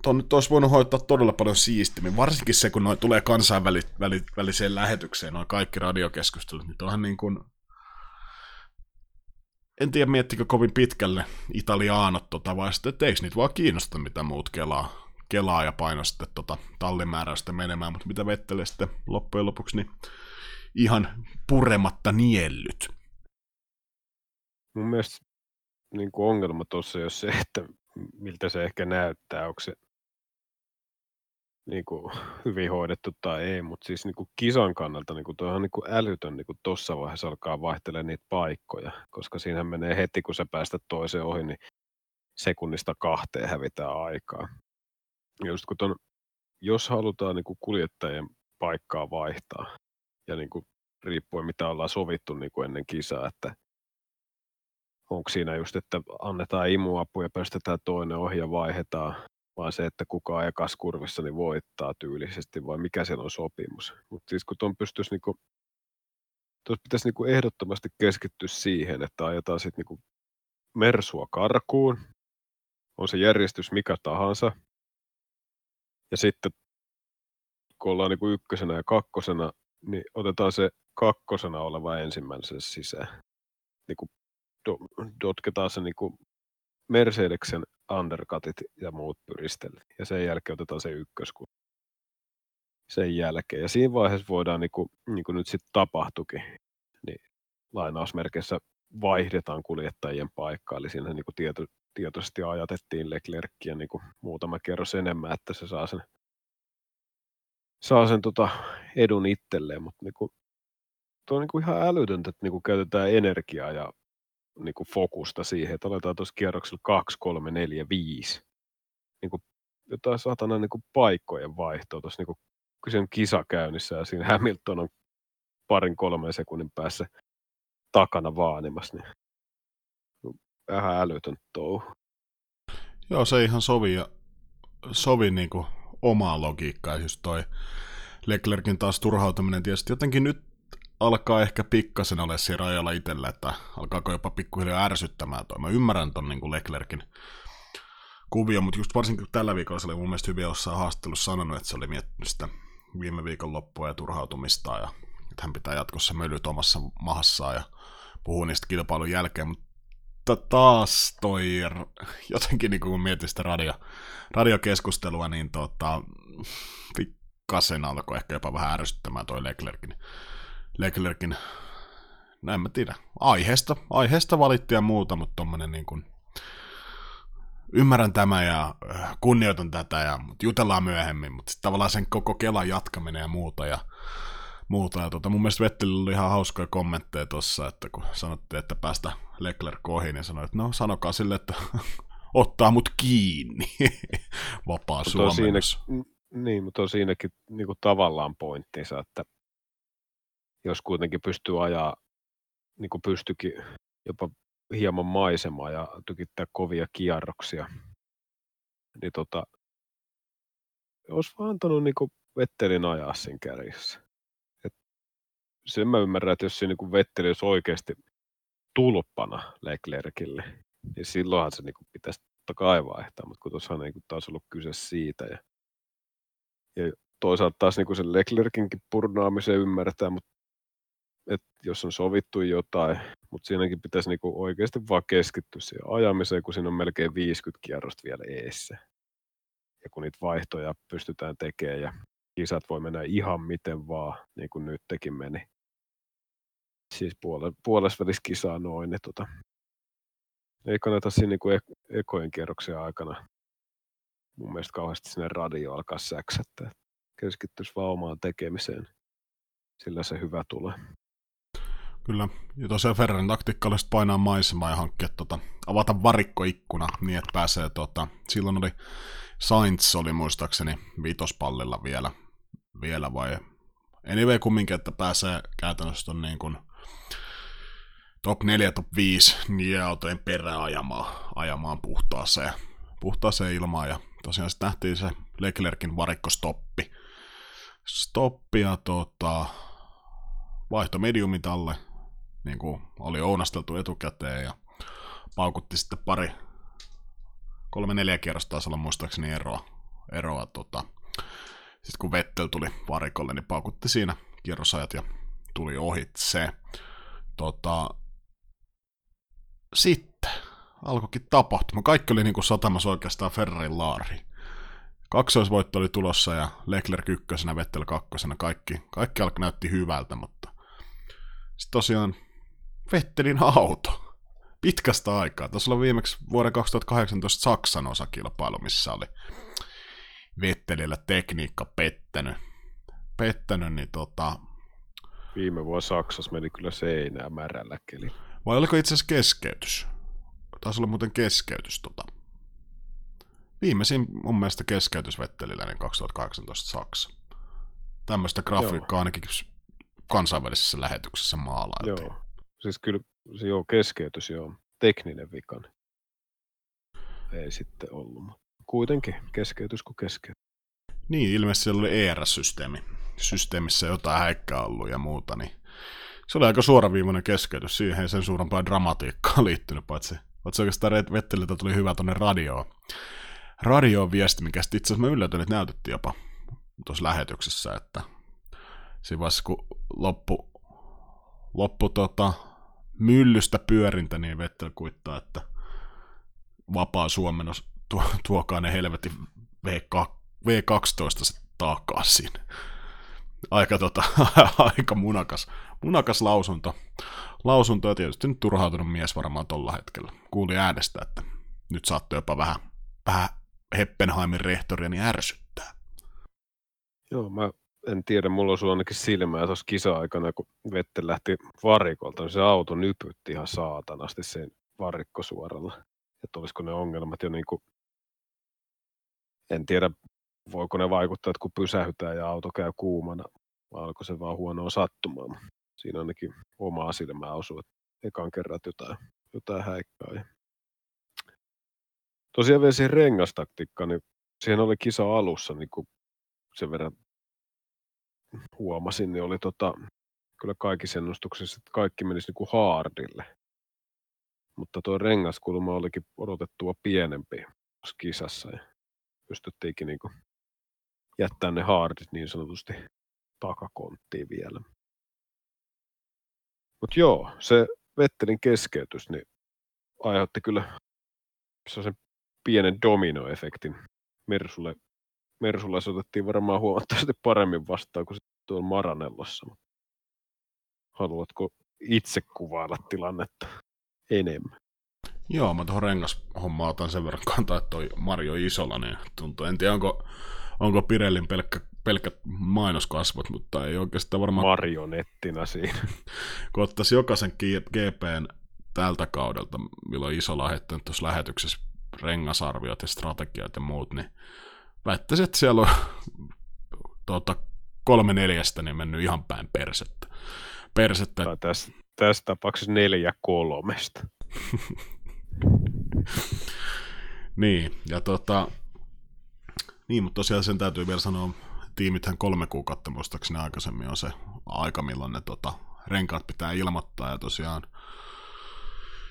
S1: ton nyt olisi voinut hoitaa todella paljon siistimmin, varsinkin se, kun noin tulee kansainväliseen lähetykseen, noin kaikki radiokeskustelut, niin onhan niin kuin, en tiedä miettikö kovin pitkälle italiaanot tota, vai sitten, että eikö niitä vaan kiinnosta, mitä muut kelaa, kelaa ja paino sitten tota, tallimääräystä menemään, mutta mitä vettelee sitten loppujen lopuksi, niin ihan purematta niellyt.
S2: Mun mielestä niin kuin ongelma tuossa jos se, että miltä se ehkä näyttää, onko se niin kuin, *laughs* hyvin hoidettu tai ei, mutta siis niin kuin kisan kannalta niin kuin tuo on niin kuin älytön niin tuossa vaiheessa alkaa vaihtelemaan niitä paikkoja, koska siinä menee heti, kun sä päästät toiseen ohi, niin sekunnista kahteen hävitään aikaa. Just kun ton, jos halutaan niin kuin kuljettajien paikkaa vaihtaa, ja niin kuin riippuen mitä ollaan sovittu niin kuin ennen kisaa, että onko siinä just, että annetaan imuapu ja päästetään toinen ohi ja vaihdetaan, vaan se, että kuka ekas kurvissa niin voittaa tyylisesti, vai mikä siellä on sopimus. Mutta siis kun tuon pystyisi niinku, pitäisi niinku ehdottomasti keskittyä siihen, että ajetaan sitten niinku mersua karkuun, on se järjestys mikä tahansa, ja sitten kun ollaan niinku ykkösenä ja kakkosena, niin otetaan se kakkosena oleva ensimmäisen sisään. Niin kuin do, dotketaan se niin kuin Mercedeksen undercutit ja muut pyristelet. Ja sen jälkeen otetaan se ykkösku. Sen jälkeen. Ja siinä vaiheessa voidaan, niin kuin, niin kuin nyt sitten tapahtukin, niin lainausmerkeissä vaihdetaan kuljettajien paikkaa. Eli siinä niin kuin tieto, tietoisesti ajatettiin Leclercia niin kuin muutama kerros enemmän, että se saa sen, saa sen tota edun itselleen. Mutta niin kuin, tuo on niin kuin ihan älytöntä, että niin kuin käytetään energiaa ja niin kuin fokusta siihen, että aletaan tuossa kierroksella 2, 3, 4, 5. Niin kuin jotain satana niin kuin paikkojen vaihtoa tuossa niin kuin, kun se on kisa käynnissä ja siinä Hamilton on parin kolmen sekunnin päässä takana vaanimassa, niin vähän älytön touhu.
S1: Joo, se ihan sovi, ja sovi niin kuin omaa logiikkaa, just toi Leclerkin taas turhautuminen tietysti jotenkin nyt alkaa ehkä pikkasen ole siinä rajalla itsellä, että alkaako jopa pikkuhiljaa ärsyttämään toi. Mä ymmärrän ton niin Leclerkin kuvio, mutta just varsinkin tällä viikolla se oli mun mielestä hyvin jossain haastattelussa sanonut, että se oli miettinyt sitä viime viikon loppua ja turhautumista ja että hän pitää jatkossa mölyt omassa mahassaan ja puhuu niistä kilpailun jälkeen, mutta taas toi, *laughs* jotenkin niin kun mietin sitä radio, radiokeskustelua, niin tota, pikkasen alkoi ehkä jopa vähän ärsyttämään toi Leclerkin, Leclerkin näin mä tiedä, aiheesta, aiheesta valittiin ja muuta, mutta tommonen niin kuin, ymmärrän tämä ja äh, kunnioitan tätä, ja, mutta jutellaan myöhemmin, mutta tavallaan sen koko Kelan jatkaminen ja muuta, ja muuta. Ja tuota, mun mielestä Vettelillä oli ihan hauskoja kommentteja tuossa, että kun sanottiin, että päästä Leclerc ohi, niin sanoi, että no sanokaa sille, että *laughs* ottaa mut kiinni. *laughs* Vapaa
S2: Siinä, niin, mutta on siinäkin niin kuin tavallaan pointtinsa, että jos kuitenkin pystyy ajaa, niin kuin pystyikin jopa hieman maisemaa ja tykittää kovia kierroksia, niin tota, olisi vaan antanut niin Vettelin ajaa siinä kärjessä sen mä ymmärrän, että jos siinä niin Vetteli olisi oikeasti tulppana Leclercille, niin silloinhan se niin kuin pitäisi totta kai vaihtaa, mutta kun tuossa on niin taas ollut kyse siitä. Ja, ja toisaalta taas niin kuin sen Leclercinkin purnaamisen ymmärtää, mutta että jos on sovittu jotain, mutta siinäkin pitäisi niin kuin oikeasti vaan keskittyä siihen ajamiseen, kun siinä on melkein 50 kierrosta vielä eessä. Ja kun niitä vaihtoja pystytään tekemään ja kisat voi mennä ihan miten vaan, niin kuin nyt tekin meni, siis puole, puolessa kisaa noin, niin tota, ei kannata siinä niin kuin ekojen kierroksen aikana mun mielestä kauheasti sinne radio alkaa säksättää. Keskittyisi vaan omaan tekemiseen. Sillä se hyvä tulee.
S1: Kyllä. Ja tosiaan Ferrarin taktiikka olisi painaa maisemaa ja hankkia tota, avata varikkoikkuna niin, että pääsee tota, silloin oli Sainz oli muistaakseni viitospallilla vielä, vielä vai anyway kumminkin, että pääsee käytännössä ton niin kuin top 4, top 5 niiden autojen perään ajamaan, ajamaan puhtaaseen, puhtaaseen ilmaan. Ja tosiaan sitten nähtiin se Leclerkin varikkostoppi. Stoppi ja tota, vaihto mediumin alle, niin kuin oli ounasteltu etukäteen ja paukutti sitten pari, kolme neljä kierrosta taisi olla muistaakseni eroa, eroa tota. sitten kun Vettel tuli varikolle, niin paukutti siinä kierrosajat ja tuli ohitse. Tota, sitten alkoikin tapahtuma. Kaikki oli niin kuin satamassa oikeastaan Ferrarin laari. Kaksoisvoitto oli tulossa ja Leclerc ykkösenä, Vettel kakkosena. Kaikki, kaikki alkoi näytti hyvältä, mutta sitten tosiaan Vettelin auto. Pitkästä aikaa. Tuossa oli viimeksi vuoden 2018 Saksan osakilpailu, missä oli Vettelillä tekniikka pettänyt. Pettänyt, niin tota...
S2: Viime vuonna Saksassa meni kyllä seinää märällä keli.
S1: Vai oliko itse asiassa keskeytys? Taisi olla muuten keskeytys tota. Viimeisin mun mielestä keskeytys Vettelillä niin 2018 Saksa. Tämmöistä grafiikkaa ainakin kansainvälisessä lähetyksessä maalailtiin.
S2: Joo, siis kyllä se joo, keskeytys joo, tekninen vika. Ei sitten ollut, mutta kuitenkin keskeytys kuin keskeytys.
S1: Niin, ilmeisesti siellä oli ERS-systeemi. Systeemissä jotain häikkää ollut ja muuta, niin se oli aika suoraviivainen keskeytys. Siihen sen suurempaa dramatiikkaa *laughs* liittynyt, paitsi, paitsi oikeastaan Vetteliltä tuli hyvä tuonne radioon. Radioon viesti, mikä sitten itse asiassa mä yllätyin, että näytettiin jopa tuossa lähetyksessä, että siinä vaiheessa kun loppu, loppu tota, myllystä pyörintä, niin Vettel kuittaa, että vapaa suomennos tuo, tuokaa ne helvetin V2, V12 takaisin aika, tota, *laughs* aika munakas, munakas lausunto. lausunto. Ja tietysti nyt turhautunut mies varmaan tuolla hetkellä. Kuuli äänestä, että nyt saatte jopa vähän, vähän Heppenheimin rehtoria niin ärsyttää.
S2: Joo, mä en tiedä, mulla on ainakin silmää tuossa kisa-aikana, kun Vette lähti varikolta, niin se auto nypytti ihan saatanasti sen varikkosuoralla. Että olisiko ne ongelmat jo niin kuin, en tiedä voiko ne vaikuttaa, että kun pysähytään ja auto käy kuumana, vai onko se vaan huonoa sattumaa. Siinä ainakin omaa silmää osuu, että ekan kerran jotain, jotain häikkää. Tosiaan vielä siihen rengastaktiikkaan, niin siihen oli kisa alussa, niin kuin sen verran huomasin, niin oli tota, kyllä kaikissa ennustuksissa, että kaikki menisi niin kuin hardille. Mutta tuo rengaskulma olikin odotettua pienempi kisassa ja pystyttiinkin niin kuin jättää ne hardit niin sanotusti takakonttiin vielä. Mutta joo, se Vettelin keskeytys niin aiheutti kyllä sen pienen dominoefektin. Mersulle, Mersulle se otettiin varmaan huomattavasti paremmin vastaan kuin tuolla Maranellossa. Haluatko itse kuvailla tilannetta enemmän?
S1: Joo, mä tuohon rengashommaan otan sen verran kantaa, että toi Mario Isola, niin tuntuu. En tiedä, onko, onko Pirellin pelkkä, pelkkä mainoskasvot, mutta ei oikeastaan varmaan...
S2: Marionettina siinä. *laughs*
S1: Kun ottaisi jokaisen GPn tältä kaudelta, milloin Isola on tuossa lähetyksessä rengasarviot ja strategiat ja muut, niin väittäisin, että siellä on tuota, kolme neljästä niin mennyt ihan päin persettä. persettä.
S2: Tai tässä, tässä tapauksessa neljä kolmesta. *laughs*
S1: niin, ja tota, niin, mutta tosiaan sen täytyy vielä sanoa, tiimithän kolme kuukautta muistaakseni aikaisemmin on se aika, milloin ne tota, renkaat pitää ilmoittaa, ja tosiaan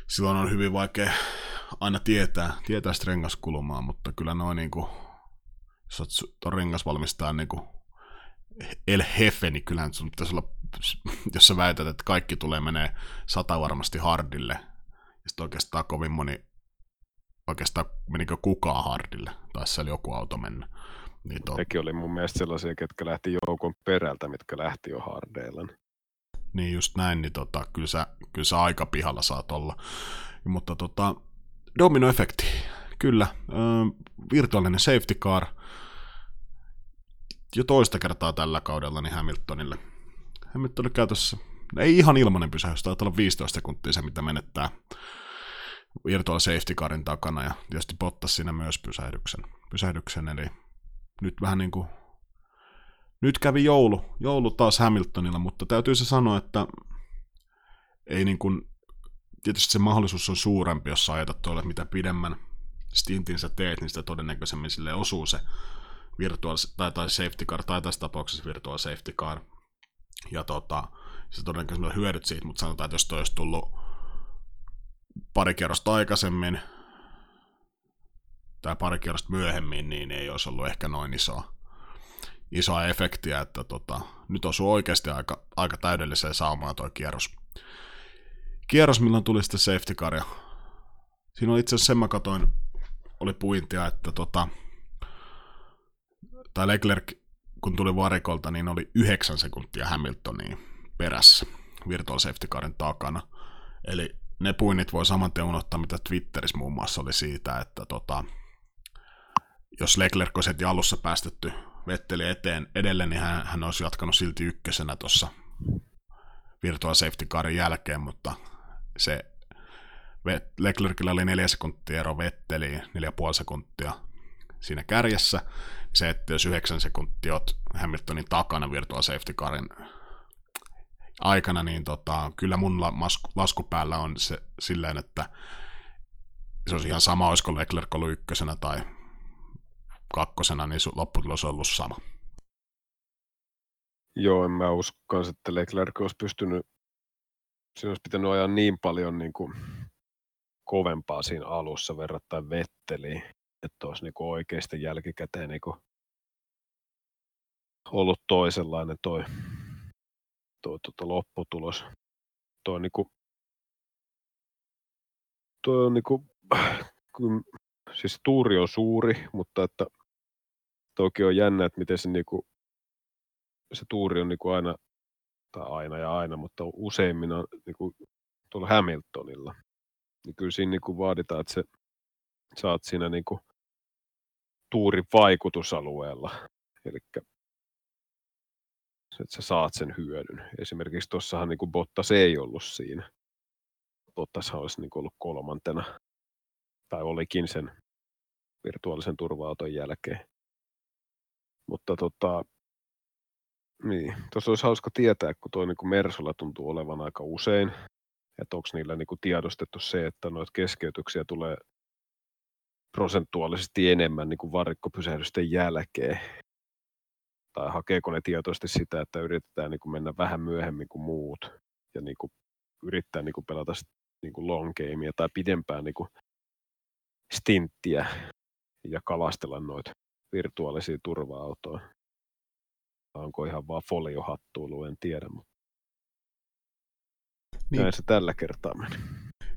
S1: silloin on hyvin vaikea aina tietää, tietää sitä rengaskulumaa, mutta kyllä noin niinku, jos olet tuon rengasvalmistajan niinku El Hefe, niin kyllähän sun pitäisi olla, jos sä väität, että kaikki tulee menee sata varmasti hardille, ja sitten oikeastaan kovin moni, oikeastaan menikö kukaan hardille, tai siellä joku auto mennä.
S2: Niin to... Nekin oli mun mielestä sellaisia, ketkä lähti joukon perältä, mitkä lähti jo hardeilla.
S1: Niin just näin, niin tota, kyllä, sä, kyllä sä aika pihalla saat olla. Mutta tota, dominoefekti, kyllä. Ö, virtuaalinen safety car, jo toista kertaa tällä kaudella niin Hamiltonille. Hamilton oli käytössä, ei ihan ilmanen pysähdys, taitaa olla 15 sekuntia se, mitä menettää virtual safety carin takana, ja tietysti Bottas siinä myös pysähdyksen. pysähdyksen eli nyt vähän niin kuin, nyt kävi joulu, joulu taas Hamiltonilla, mutta täytyy se sanoa, että ei niin kuin, tietysti se mahdollisuus on suurempi, jos sä ajatat tuolle, mitä pidemmän stintin sä teet, niin sitä todennäköisemmin sille osuu se virtual, tai, tai safety car, tai tässä tapauksessa virtual safety car. Ja tota, se todennäköisesti hyödyt siitä, mutta sanotaan, että jos toi olisi tullut pari kierrosta aikaisemmin, tai pari kierrosta myöhemmin, niin ei olisi ollut ehkä noin isoa, isoa efektiä, että tota, nyt osuu oikeasti aika, aika täydelliseen saumaan tuo kierros. Kierros, milloin tuli sitten safety car, siinä oli itse asiassa sen mä katoin, oli puintia, että tota, tai Leclerc, kun tuli varikolta, niin oli 9 sekuntia Hamiltoniin perässä virtual safety carin takana. Eli ne puinnit voi saman tien unohtaa, mitä Twitterissä muun muassa oli siitä, että tota, jos Leclerc olisi heti alussa päästetty Vetteli eteen edelleen, niin hän, hän olisi jatkanut silti ykkösenä tuossa virtual safety carin jälkeen, mutta se Leclercillä oli neljä sekuntia ero Vetteliin, neljä puoli sekuntia siinä kärjessä. Se, että jos yhdeksän sekuntia olet Hamiltonin takana virtual safety carin aikana, niin tota, kyllä mun lasku päällä on se silleen, että se olisi ihan sama, olisiko Leclerc ollut ykkösenä tai kakkosena, niin lopputulos on ollut sama.
S2: Joo, en mä usko että Leclerc olisi pystynyt, siinä olisi pitänyt ajaa niin paljon niin kuin kovempaa siinä alussa verrattain Vetteliin, että olisi niin oikeasti jälkikäteen niin ollut toisenlainen toi, toi toi lopputulos. Toi, niin kuin, toi on niin kuin, *sniffs* kun, siis tuuri on suuri, mutta että toki on jännä, että miten se, niin kuin, se tuuri on niin kuin aina, tai aina ja aina, mutta useimmin on niin kuin, tuolla Hamiltonilla. Niin kyllä siinä niin kuin vaaditaan, että se, saat siinä niin kuin, tuurin vaikutusalueella. Eli että sä saat sen hyödyn. Esimerkiksi tuossahan niin Bottas ei ollut siinä. Bottas olisi niin ollut kolmantena, tai olikin sen virtuaalisen turva jälkeen. Mutta tota, niin, tuossa olisi hauska tietää, kun tuo niin Mersolla tuntuu olevan aika usein, että onko niillä niin tiedostettu se, että noita keskeytyksiä tulee prosentuaalisesti enemmän niin kuin varikkopysähdysten jälkeen. Tai hakeeko ne tietoisesti sitä, että yritetään niin kuin mennä vähän myöhemmin kuin muut ja niin kuin yrittää niin kuin pelata niin kuin long gamea tai pidempään niin kuin stinttiä ja kalastella noita virtuaalisia turva-autoja. Onko ihan vaan foliohattuilu, en tiedä, mutta
S1: Niin.
S2: näin se tällä kertaa meni.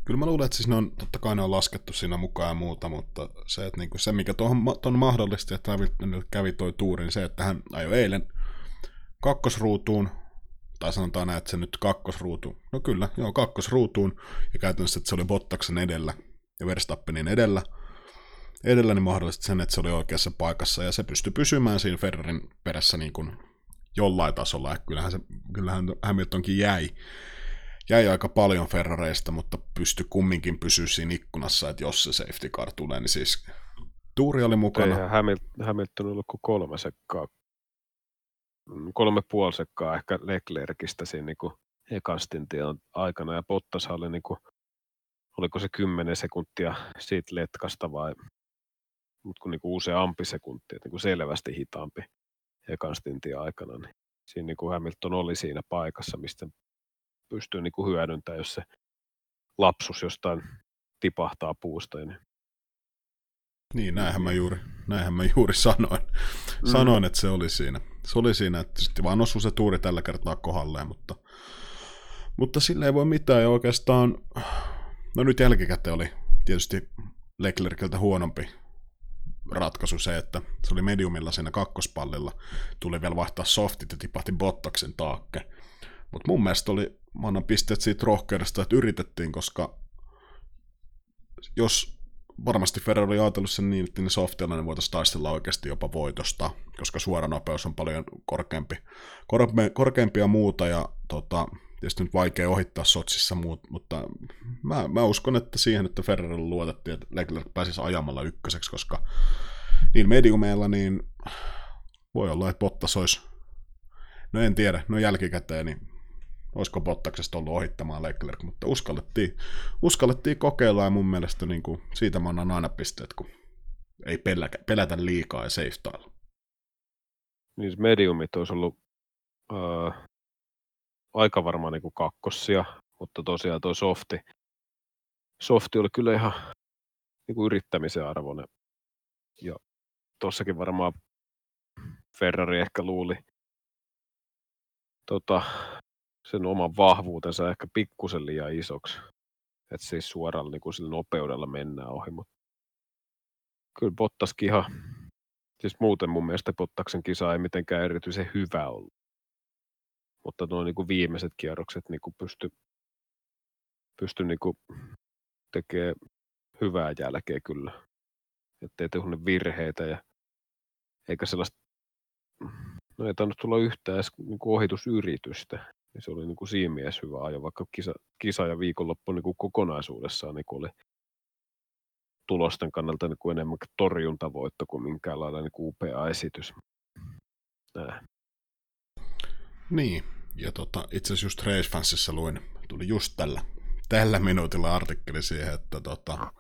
S1: Kyllä mä luulen, että siis ne on, totta kai ne on laskettu siinä mukaan ja muuta, mutta se, että niinku, se mikä tuohon ma- tuon mahdollisti, että Hamilton kävi toi tuurin, se, että hän ajoi eilen kakkosruutuun, tai sanotaan näin, että se nyt kakkosruutu, no kyllä, joo, kakkosruutuun, ja käytännössä, että se oli Bottaksen edellä ja Verstappenin edellä, edellä niin mahdollisti sen, että se oli oikeassa paikassa, ja se pystyi pysymään siinä Ferrarin perässä niin kuin jollain tasolla, ja kyllähän, se, kyllähän Hamiltonkin jäi, jäi aika paljon Ferrareista, mutta pystyi kumminkin pysyä siinä ikkunassa, että jos se safety car tulee, niin siis tuuri oli mukana.
S2: Eihän Hamil- Hamilton ollut kuin kolme sekkaa, kolme puoli sekkaa ehkä Leclercistä siinä niin ekan stintin aikana, ja Bottas oli niin kuin, oliko se 10 sekuntia siitä letkasta vai, mutta kun niin kuin useampi sekuntia, niin kuin selvästi hitaampi ekan aikana, niin siinä niin kuin Hamilton oli siinä paikassa, mistä pystyy niin kuin hyödyntämään, jos se lapsus jostain tipahtaa puusta, niin
S1: Niin, näinhän mä juuri, näinhän mä juuri sanoin.
S2: Mm.
S1: Sanoin, että se oli siinä. Se oli siinä, että sitten vaan osui se tuuri tällä kertaa kohdalleen, mutta, mutta sille ei voi mitään. Ja oikeastaan, no nyt jälkikäteen oli tietysti Leclerciltä huonompi ratkaisu se, että se oli mediumilla siinä kakkospallilla. Tuli vielä vaihtaa softit ja tipahti Bottaksen taakke. Mutta mun mielestä oli, mä annan pisteet siitä rohkeudesta, että yritettiin, koska jos varmasti Ferrari oli ajatellut sen niin, että ne softilla ne voitaisiin taistella oikeasti jopa voitosta, koska suora nopeus on paljon korkeampi, korpe, korkeampi ja muuta, ja tota, tietysti nyt vaikea ohittaa Sotsissa muut, mutta mä, mä uskon, että siihen, että Ferrarilla luotettiin, että Leclerc pääsisi ajamalla ykköseksi, koska niin mediumeilla niin voi olla, että Bottas olisi, no en tiedä, no jälkikäteen, niin olisiko Bottaksesta ollut ohittamaan Leclerc, mutta uskallettiin, uskallettiin kokeilla ja mun mielestä niin kuin, siitä mä annan aina pisteet, kun ei pelätä, pelätä liikaa ja safetailla.
S2: niin mediumit olisi ollut öö, aika varmaan niin kuin kakkossia, mutta tosiaan tuo softi, softi oli kyllä ihan niin kuin yrittämisen arvoinen. Ja tossakin varmaan Ferrari ehkä luuli tota, sen oman vahvuutensa ehkä pikkusen liian isoksi. Että siis suoralla niin kuin sillä nopeudella mennään ohi. Mutta kyllä Bottaskin ihan, siis muuten mun mielestä Bottaksen kisa ei mitenkään erityisen hyvä ollut. Mutta nuo niin kuin viimeiset kierrokset niin kuin pysty, pysty niin kuin tekemään hyvää jälkeä kyllä. Että ei tehnyt virheitä ja eikä sellaista, no ei tainnut tulla yhtään edes niin ohitusyritystä. Ja se oli niin kuin siinä mielessä hyvä ajo, vaikka kisa, kisa ja viikonloppu niin kuin kokonaisuudessaan niin kuin oli tulosten kannalta niin kuin enemmän torjuntavoitto kuin minkäänlainen niin kuin upea esitys. Näin.
S1: Niin, ja tota, itse asiassa just Race Fansissa luin, tuli just tällä, tällä minuutilla artikkeli siihen, että tota,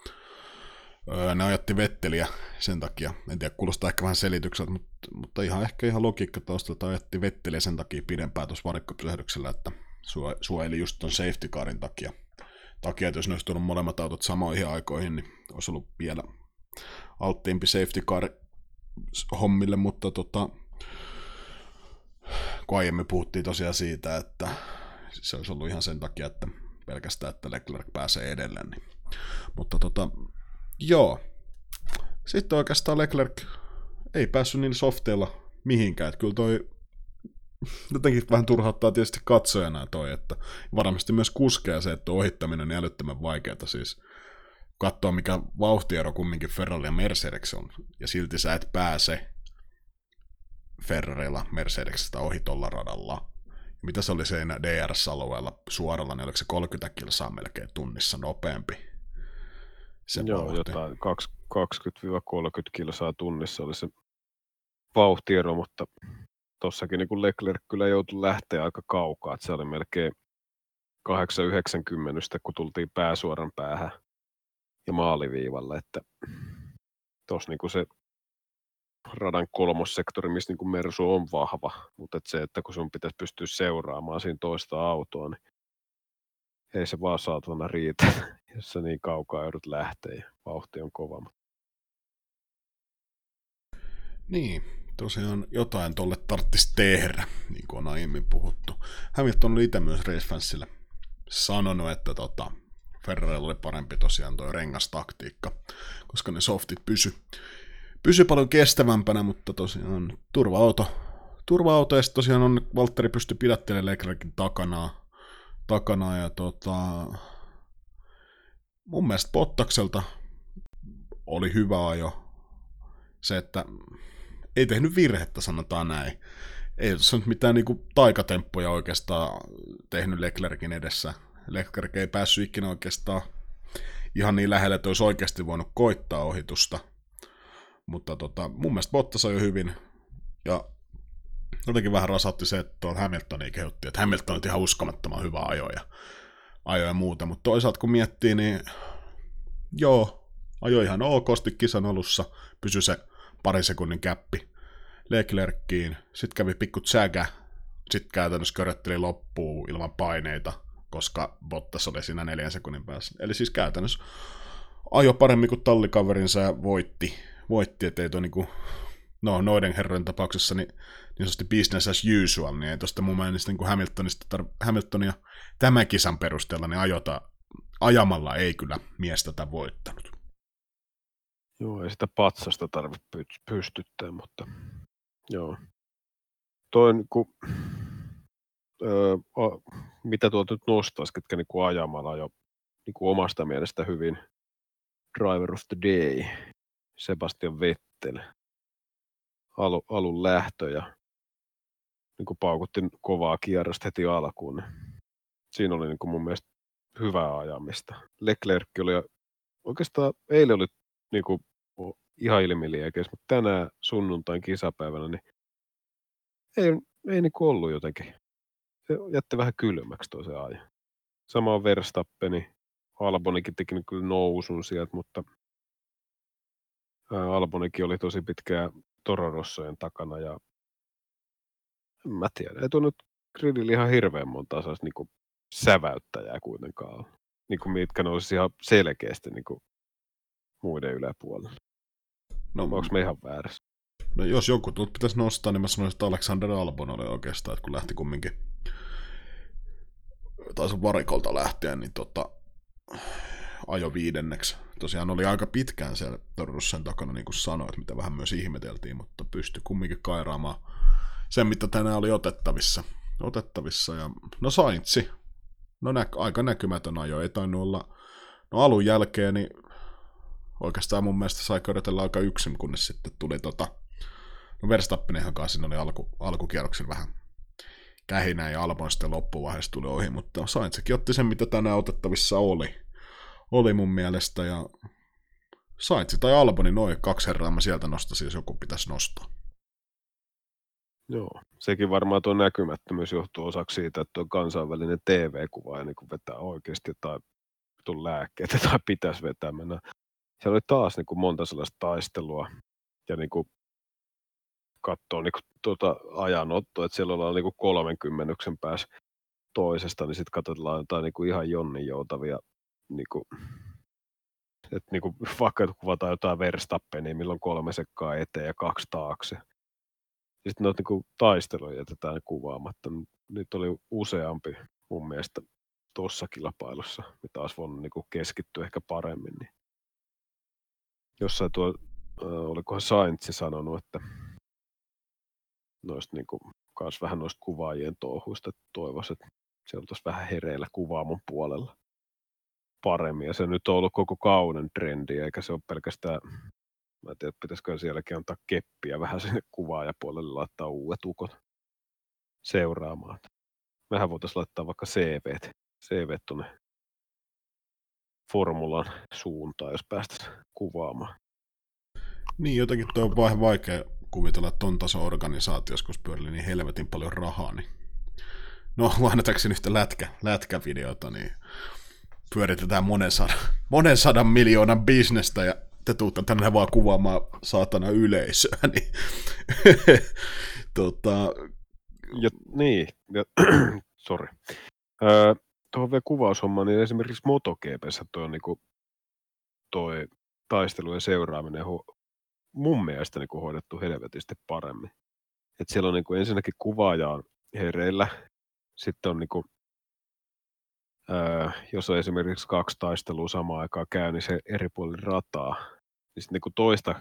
S1: öö, ne ajotti Vetteliä sen takia, en tiedä, kuulostaa ehkä vähän selitykseltä, mutta, mutta ihan ehkä ihan logiikka taustalta ajetti Vetteliä sen takia pidempään tuossa varikkopysähdyksellä, että suo- suojeli just ton safety carin takia. takia, että jos ne olisi tullut molemmat autot samoihin aikoihin, niin olisi ollut vielä alttiimpi safety car hommille, mutta tota, kun aiemmin puhuttiin tosiaan siitä, että se olisi ollut ihan sen takia, että pelkästään, että Leclerc pääsee edelleen. Niin. Mutta tota, joo. Sitten oikeastaan Leclerc ei päässyt niin softeilla mihinkään. Että kyllä toi jotenkin vähän turhauttaa tietysti katsojana toi, että varmasti myös kuskea se, että ohittaminen on niin älyttömän vaikeaa. Siis katsoa, mikä vauhtiero kumminkin Ferrari ja Mercedes on, ja silti sä et pääse Ferrarilla Mercedeksestä ohi tuolla radalla. Mitä se oli siinä DRS-alueella suoralla, niin oliko se 30 kilsaa melkein tunnissa nopeampi? Se
S2: Joo,
S1: vauhti.
S2: jotain kaks- 20-30 kilsaa tunnissa oli se vauhtiero, mutta tossakin niin Leclerc kyllä joutui lähteä aika kaukaa, että se oli melkein 8-90, kun tultiin pääsuoran päähän ja maaliviivalle, että tuossa niin se radan kolmossektori, missä niin Mersu on vahva, mutta et se, että kun sun pitäisi pystyä seuraamaan siinä toista autoa, niin ei se vaan saatana riitä, *laughs* jos sä niin kaukaa joudut lähteä ja vauhti on kova.
S1: Niin, tosiaan jotain tolle tarttisi tehdä, niin kuin on aiemmin puhuttu. Hamilton oli itse myös Racefansille sanonut, että tota, Ferrarilla oli parempi tosiaan tuo rengastaktiikka, koska ne softit pysy, pysy paljon kestävämpänä, mutta tosiaan turva-auto, turva-auto ja tosiaan on, Valtteri pystyi pidättelemään Leclerkin takana, takana ja tota, mun mielestä Bottakselta oli hyvä ajo. Se, että ei tehnyt virhettä, sanotaan näin. Ei tässä nyt mitään niinku taikatemppuja oikeastaan tehnyt Leclerkin edessä. Leclerc ei päässyt ikinä oikeastaan ihan niin lähelle, että olisi oikeasti voinut koittaa ohitusta. Mutta tota, mun mielestä Bottas on jo hyvin. Ja jotenkin vähän rasatti se, että tuolla Hamiltonia kehutti, että Hamilton on ihan uskomattoman hyvä ajo ja, ajo ja muuta. Mutta toisaalta kun miettii, niin joo, ajo ihan okosti kisan alussa, pysy se pari sekunnin käppi Leclerckiin, sitten kävi pikku tsägä, sitten käytännössä körötteli loppuun ilman paineita, koska Bottas oli siinä neljän sekunnin päässä. Eli siis käytännössä ajo paremmin kuin tallikaverinsa ja voitti, voitti ettei tuo niinku, no noiden herrojen tapauksessa niin, niin sanotusti business as usual, niin ei tuosta mun mielestä niin kuin Hamiltonista, tar- Hamiltonia tämän kisan perusteella niin ajota, ajamalla ei kyllä mies tätä voittanut.
S2: Joo, ei sitä patsasta tarvitse pystyttää, mutta joo. Toin, kun, öö, mitä tuolta nyt nostaisi, ketkä niin kuin ajamalla jo niin kuin omasta mielestä hyvin Driver of the Day, Sebastian Vettel, alu, alun lähtö ja niin kuin paukutti kovaa kierrosta heti alkuun. Siinä oli niin kuin mun mielestä hyvää ajamista. Leclerc oli oikeastaan eilen oli niin kuin, ihan ilmiliekeis, mutta tänään sunnuntain kisapäivänä, niin ei, ei niin kuin ollut jotenkin. Se jätti vähän kylmäksi toisen ajan. Sama on Verstappeni. Albonikin teki kyllä nousun sieltä, mutta Albonikin oli tosi pitkään Tororossojen takana ja en mä tiedä, ei tuo nyt gridillä ihan hirveän monta sellaista niin säväyttäjää kuitenkaan ole. Niin kuin mitkä nousi ihan selkeästi niin kuin muiden yläpuolella. No, Onko me ihan väärässä?
S1: No jos joku pitäisi nostaa, niin mä sanoisin, että Alexander Albon oli oikeastaan, että kun lähti kumminkin taisi varikolta lähteä, niin tota, ajo viidenneksi. Tosiaan oli aika pitkään siellä Torrussen takana, niin kuin sanoit, mitä vähän myös ihmeteltiin, mutta pystyi kumminkin kairaamaan sen, mitä tänään oli otettavissa. otettavissa ja, no Saintsi, no nä- aika näkymätön ajo, ei tainnut olla, no alun jälkeen, niin oikeastaan mun mielestä sai körötellä aika yksin, kunnes sitten tuli tota, no Verstappenenhan kanssa siinä oli alku, alkukierroksen vähän kähinä ja Albon sitten loppuvaiheessa tuli ohi, mutta Saintsikin otti sen, mitä tänään otettavissa oli, oli mun mielestä, ja Saintsi tai Alboni, noin kaksi herraa mä sieltä nostaisin, jos joku pitäisi nostaa.
S2: Joo, sekin varmaan tuo näkymättömyys johtuu osaksi siitä, että tuo kansainvälinen TV-kuva ja niin vetää oikeasti jotain lääkkeitä tai pitäisi vetää mennä siellä oli taas niin kuin monta sellaista taistelua ja niin kuin katsoo niin kuin tuota ajanottoa, että siellä ollaan niin kuin 30 päässä toisesta, niin sitten katsotaan jotain niin kuin ihan jonnin joutavia, niin kuin, että niin kuin, *laughs* vaikka kuvataan jotain Verstappenia, milloin kolme sekkaa eteen ja kaksi taakse. Sitten noita niin taisteluja jätetään kuvaamatta. Nyt oli useampi mun mielestä tuossa kilpailussa, mitä olisi voinut niin kuin keskittyä ehkä paremmin. Niin jossain tuo, äh, olikohan Saintsi sanonut, että noista niin kuin, kans vähän noista kuvaajien touhuista, että toivoisi, että se oltaisiin vähän hereillä kuvaamon puolella paremmin. Ja se nyt on ollut koko kauden trendi, eikä se ole pelkästään, mä en tiedä, pitäisikö sielläkin antaa keppiä vähän sinne kuvaajapuolelle laittaa uudet ukot seuraamaan. Mehän voitaisiin laittaa vaikka CV, CV tuonne formulan suuntaan, jos päästäisiin kuvaamaan.
S1: Niin, jotenkin tuo on vähän vaikea kuvitella, ton tason organisaatio, kun pyörii niin helvetin paljon rahaa, niin no lainatakseni yhtä lätkä, lätkävideota, niin pyöritetään monen sadan, monen sadan miljoonan bisnestä ja te tuutte tänne vaan kuvaamaan saatana yleisöä, *laughs* niin tota...
S2: ja, niin, ja, *clears throat* sorry. Öö, tuohon vielä kuvaushommaan, niin esimerkiksi MotoGPssä tuo, niin kuin, toi taistelujen seuraaminen mun mielestä niin hoidettu helvetisti paremmin. Et siellä on niin kuin ensinnäkin kuvaaja on hereillä, sitten on niin kuin, jos on esimerkiksi kaksi taistelua samaan aikaan käy, niin eri puolin rataa, niin sitten niin toista,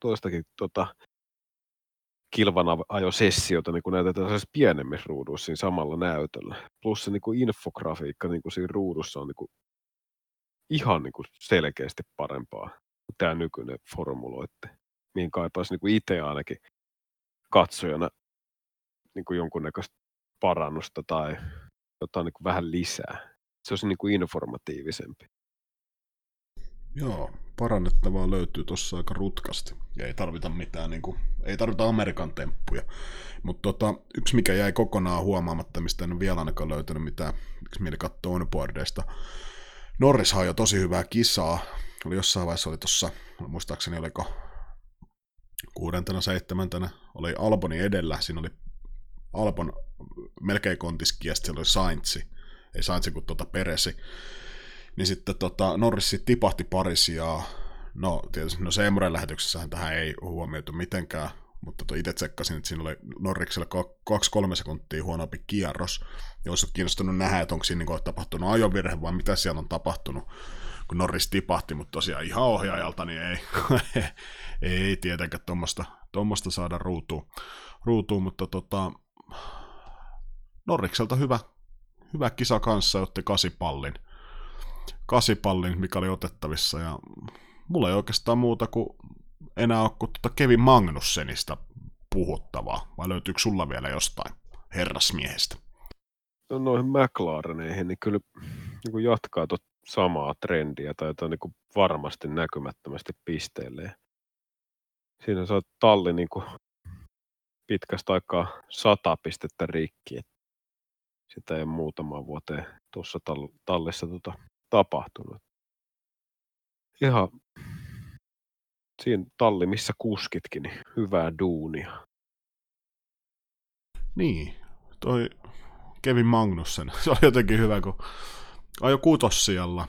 S2: toistakin tota, kilvan ajosessiota niin näytetään pienemmissä ruuduissa siinä samalla näytöllä. Plus se niin infografiikka niin siinä ruudussa on niin kuin ihan niin kuin selkeästi parempaa kuin tämä nykyinen formuloitte, mihin kaipaisi niin itse ainakin katsojana niin jonkunnäköistä parannusta tai jotain niin kuin vähän lisää. Se olisi niin kuin informatiivisempi.
S1: Joo, parannettavaa löytyy tuossa aika rutkasti. Ja ei tarvita mitään, niin kuin, ei tarvita Amerikan temppuja. Mutta tota, yksi, mikä jäi kokonaan huomaamatta, mistä en ole vielä ainakaan löytänyt mitään, miksi mieli katsoo onboardeista. Norris jo tosi hyvää kisaa. Oli jossain vaiheessa, oli tuossa, muistaakseni oliko kuudentena, seitsemäntenä, oli Alboni edellä. Siinä oli Albon melkein kontiski ja sitten oli Saintsi. Ei Saintsi kuin tuota Peresi niin sitten tota, Norris tipahti Parisi ja no tietysti no Seemuren lähetyksessähän tähän ei huomioitu mitenkään, mutta to itse tsekkasin, että siinä oli Norriksella 2-3 sekuntia huonompi kierros. Ja olisi kiinnostunut nähdä, että onko siinä niin tapahtunut ajovirhe vai mitä siellä on tapahtunut, kun Norris tipahti, mutta tosiaan ihan ohjaajalta niin ei, *laughs* ei tietenkään tuommoista saada ruutuun, ruutuun mutta tota, Norrikselta hyvä, hyvä kisa kanssa, otti kasipallin kasipallin, mikä oli otettavissa. Ja mulla ei oikeastaan muuta kuin enää ole kuin tuota Kevin Magnussenista puhuttavaa. Vai löytyykö sulla vielä jostain herrasmiehestä?
S2: No noihin McLareneihin, niin kyllä niin jatkaa tuota samaa trendiä tai jotain niin varmasti näkymättömästi pisteelle. Siinä saa talli niin pitkästä aikaa sata pistettä rikki. Sitä ei muutama vuoteen tuossa tallissa tota tapahtunut. Ihan siinä talli, missä kuskitkin, niin hyvää duunia.
S1: Niin, toi Kevin Magnussen, *laughs* se oli jotenkin hyvä, kun ajo kutossijalla,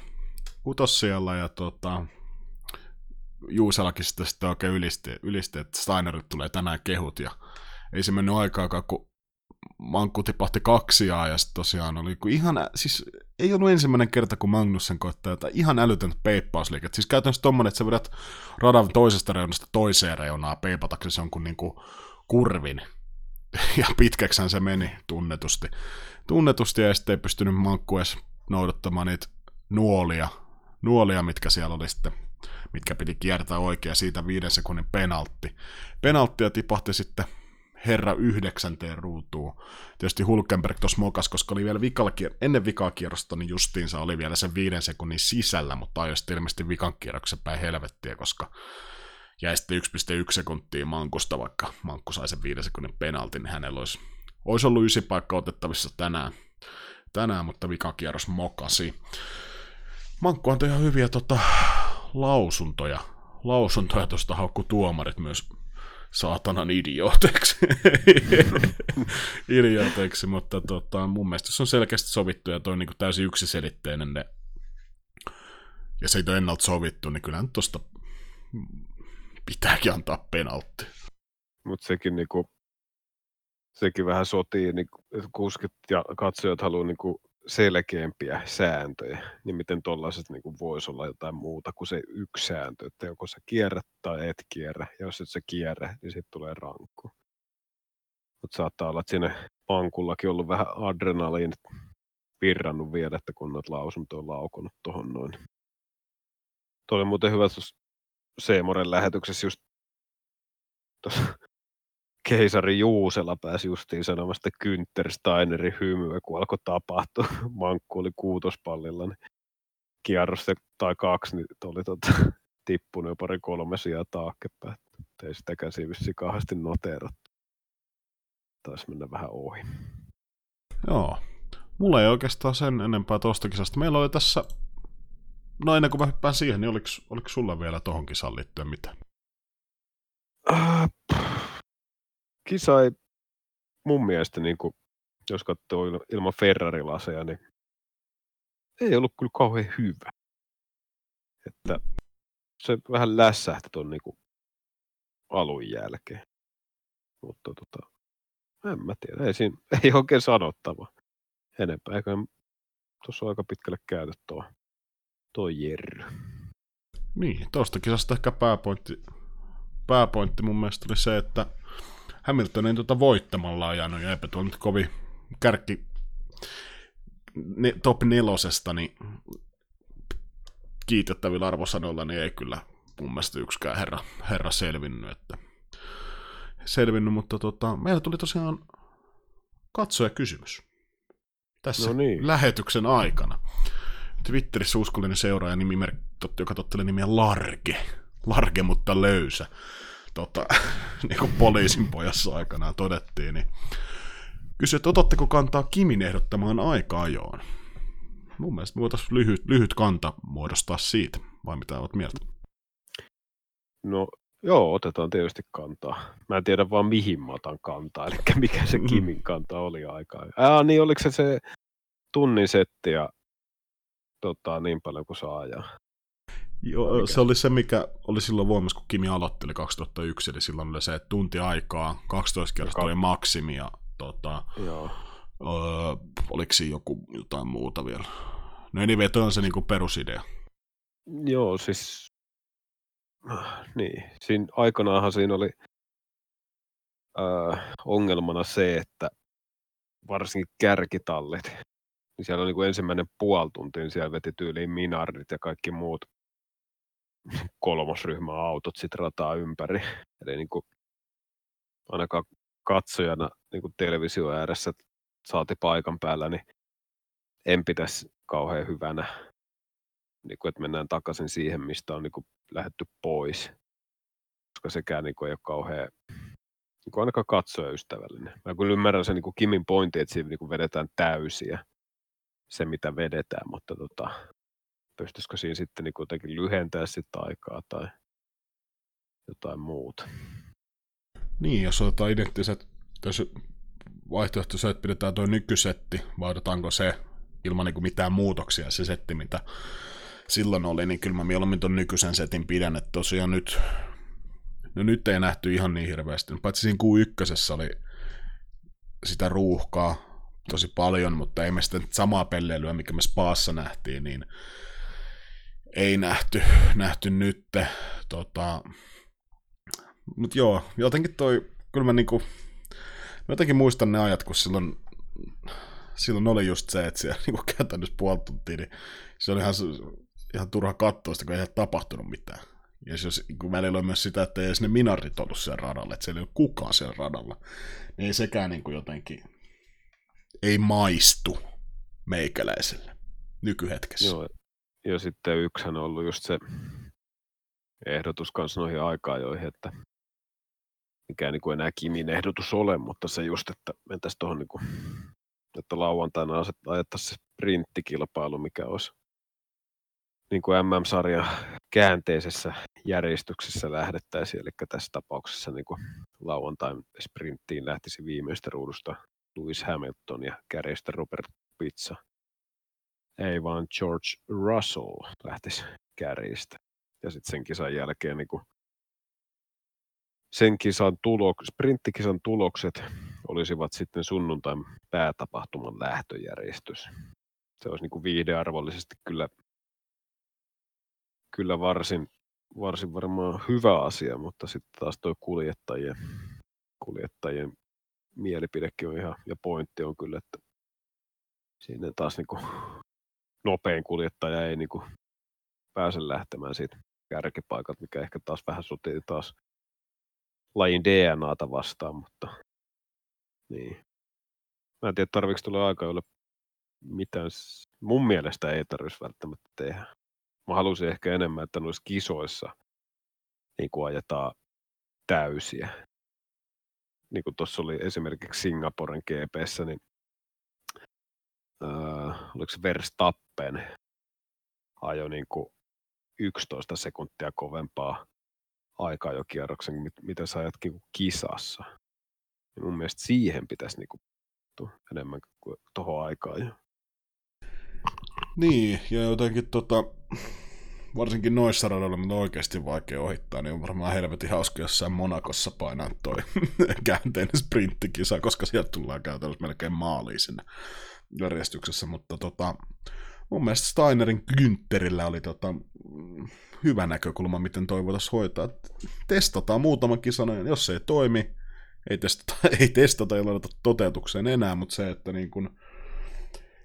S1: kutossijalla ja tota, Juuselakin sitten, sitten oikein ylisti, ylisti, että Steinerille tulee tänään kehut ja ei se mennyt aikaakaan, kun Mankku tipahti kaksia ja sitten tosiaan oli ihan, siis ei ollut ensimmäinen kerta, kun Magnussen koittaa jotain ihan älytöntä peippausliikettä. Siis käytännössä tommonen, että sä vedät radan toisesta reunasta toiseen reunaan peipataksesi jonkun niinku kurvin. *laughs* Ja pitkäksään se meni tunnetusti. Tunnetusti ja sitten ei pystynyt Mankku edes noudattamaan niitä nuolia, nuolia, mitkä siellä oli sitten mitkä piti kiertää oikein, siitä viiden sekunnin penaltti. Penalttia tipahti sitten herra yhdeksänteen ruutuun. Tietysti Hulkenberg tuossa mokas, koska oli vielä vikalla, ennen vikaa kierrosta, niin justiinsa oli vielä sen viiden sekunnin sisällä, mutta ajoi ilmeisesti vikan kierroksen päin helvettiä, koska jäi sitten 1,1 sekuntia Mankusta, vaikka Mankku sai sen viiden sekunnin penaltin, niin hänellä olisi, olisi ollut ysi paikka otettavissa tänään, tänään mutta vikakierros mokasi. Mankku antoi ihan hyviä tota, lausuntoja, lausuntoja tuosta haukku tuomarit myös saatanan idiooteksi. idiooteksi, mutta tota, mun mielestä se on selkeästi sovittu ja toi niin kuin täysin yksiselitteinen ne, ja se ei ole ennalta sovittu, niin kyllähän tuosta pitääkin antaa penaltti.
S2: Mutta sekin, niinku, sekin vähän sotii, niin kuskit ja katsojat haluaa niinku selkeämpiä sääntöjä, niin miten tuollaiset niin voisi olla jotain muuta kuin se yksi sääntö, että joko sä kierrät tai et kierrä, ja jos et sä kierrä, niin sitten tulee rankku. Mutta saattaa olla, että siinä pankullakin ollut vähän adrenaliin virrannut vielä, että kun noita lausuntoja on laukunut tuohon noin. Tuo oli muuten hyvä tuossa Seemoren lähetyksessä just tuossa keisari Juusela pääsi justiin sanomasta Günther Steinerin hymyä, kun alkoi tapahtua. *laughs* Mankku oli kuutospallilla, niin kierros tai kaksi, niin oli tota, *laughs* tippunut jo pari kolme sijaa taakkepäin. Ei sitäkään siinä kahdesti noteerattu. Taisi mennä vähän ohi.
S1: Joo. Mulla ei oikeastaan sen enempää tosta kisasta. Meillä oli tässä, no ennen kuin mä hyppään siihen, niin oliko, oliko sulla vielä tohon kisaan liittyen mitään?
S2: Uh, kisa ei mun mielestä, niin kuin, jos katsoo ilman Ferrari-laseja, niin ei ollut kyllä kauhean hyvä. Että se vähän lässähti tuon niin alun jälkeen. Mutta tota, en mä tiedä, ei, siinä, *laughs* ei oikein sanottava. Enempää, eikä tuossa aika pitkälle käyty tuo, tuo Jerry.
S1: Niin, tuosta kisasta ehkä pääpointti, pääpointti mun mielestä oli se, että Hamilton ei tuota voittamalla ajanut ja eipä tuo nyt kovin kärkki ne, top nelosesta, niin kiitettävillä arvosanoilla niin ei kyllä mun mielestä yksikään herra, herra selvinnyt, että selvinnyt, mutta tota, meillä tuli tosiaan katsoja kysymys tässä
S2: No niin.
S1: lähetyksen aikana. Twitterissä uskollinen seuraaja nimimerkki, joka tottelee nimiä Large. Large, mutta löysä. Tota, *laughs* niin kuin poliisin pojassa aikanaan todettiin, niin kysyi, että otatteko kantaa Kimin ehdottamaan aika-ajoon? Mun mielestä voitaisiin lyhyt, lyhyt kanta muodostaa siitä, vai mitä olet mieltä?
S2: No joo, otetaan tietysti kantaa. Mä en tiedä vaan mihin mä otan kantaa, eli mikä se
S1: Mm.
S2: Kimin kanta oli aikaa. Ää, niin oliko se se tunnin setti ja tota, niin paljon kuin saa ajaa.
S1: Joo,
S2: Mikä
S1: se oli se, mikä oli silloin voimassa, kun Kimi aloitteli 2001, eli silloin oli se että tunti aikaa, 12 kertaa oli maksimi ja tota,
S2: Joo.
S1: öö, oliko siinä joku jotain muuta vielä? No anyway, toi on se niinku perusidea.
S2: Joo, siis niin, siinä aikanaanhan siinä oli äh, ongelmana se, että varsinkin kärkitallit, niin siellä oli niin kuin ensimmäinen puoli tuntia, niin siellä veti tyyliin minardit ja kaikki muut kolmosryhmän autot sit rataa ympäri. Eli niin kuin ainakaan katsojana niin kuin televisio ääressä saati paikan päällä, niin en pitäisi kauhean hyvänä, niin kuin, että mennään takaisin siihen, mistä on niin kuin lähdetty pois. Koska sekään niin kuin, ei ole kauhean niin kuin ainakaan katsojaystävällinen. Mä kyllä ymmärrän sen niin kuin Kimin pointin, että siinä niin kuin vedetään täysiä se, mitä vedetään, mutta tota, pystyisikö siinä sitten niin kuin jotenkin lyhentää sitä aikaa tai jotain muuta.
S1: Niin, jos otetaan identtiset, jos vaihtoehto se, että pidetään tuo nykysetti, vai otetaanko se ilman niinku mitään muutoksia, se setti, mitä silloin oli, niin kyllä mä mieluummin tuon nykyisen setin pidän, että tosiaan nyt, no nyt ei nähty ihan niin hirveästi, paitsi siinä Q1 oli sitä ruuhkaa tosi paljon, mutta ei me sitä samaa pelleilyä, mikä me Spaassa nähtiin, niin ei nähty, nähty nyt. Tota, Mut joo, jotenkin toi, kyllä mä niinku, mä jotenkin muistan ne ajat, kun silloin, silloin oli just se, että siellä *laughs* niinku käytännössä puoli tuntia, niin se oli ihan, ihan turha katsoa sitä, kun ei tapahtunut mitään. Ja jos, kun välillä on myös sitä, että ei edes ne minarit ollut siellä radalla, että siellä ei ole kukaan siellä radalla, niin ei sekään niinku jotenkin, ei maistu meikäläiselle nykyhetkessä.
S2: Joo, ja sitten yksihän on ollut just se ehdotus kanssa noihin aikaajoihin, että mikä niin kuin enää Kimin ehdotus ole, mutta se just, että mentäisiin tuohon, niin kuin, että lauantaina ajettaisiin se sprinttikilpailu, mikä olisi niin kuin MM-sarjan käänteisessä järjestyksessä lähdettäisiin, eli tässä tapauksessa niin kuin lauantain sprinttiin lähtisi viimeistä ruudusta Lewis Hamilton ja kärjestä Robert Pizza. Ei vaan George Russell lähtisi kärjistä. Ja sitten sen kisan jälkeen niin sen kisan tulok, sprinttikisan tulokset olisivat sitten sunnuntain päätapahtuman lähtöjärjestys. Se olisi niin viihdearvollisesti kyllä, kyllä varsin, varsin varmaan hyvä asia, mutta sitten taas tuo kuljettajien, kuljettajien mielipidekin on ihan, ja pointti on kyllä, että siinä taas niin kuin nopein kuljettaja ei niin kuin pääse lähtemään siitä kärkipaikalta, mikä ehkä taas vähän sotii taas lajin DNAta vastaan, mutta niin. Mä en tiedä, tarvitsi tulla aika jolle mitään. Mun mielestä ei tarvitsisi välttämättä tehdä. Mä halusin ehkä enemmän, että noissa kisoissa niin kuin ajetaan täysiä. Niin kuin tuossa oli esimerkiksi Singaporen GPssä, niin öö, oliko se Verstappen ajo niin kuin 11 sekuntia kovempaa aikaa jo kierroksen, mit- mitä sä ajat kisassa. Ja mun mielestä siihen pitäisi niinku puuttua enemmän kuin tuohon aikaan. Jo.
S1: Niin, ja jotenkin tota, varsinkin noissa radoilla, mutta oikeasti vaikea ohittaa, niin on varmaan helvetin hauska jossain Monakossa painaa toi *laughs* käänteinen sprinttikisa, koska sieltä tullaan käytännössä melkein maaliin sinne järjestyksessä, mutta tota, mun mielestä Steinerin Güntherillä oli tota, hyvä näkökulma, miten toi voitaisiin hoitaa. Testataan muutaman kisan, jos se ei toimi, ei testata, *laughs* ei testata ja laiteta toteutukseen enää, mutta se, että niin kun,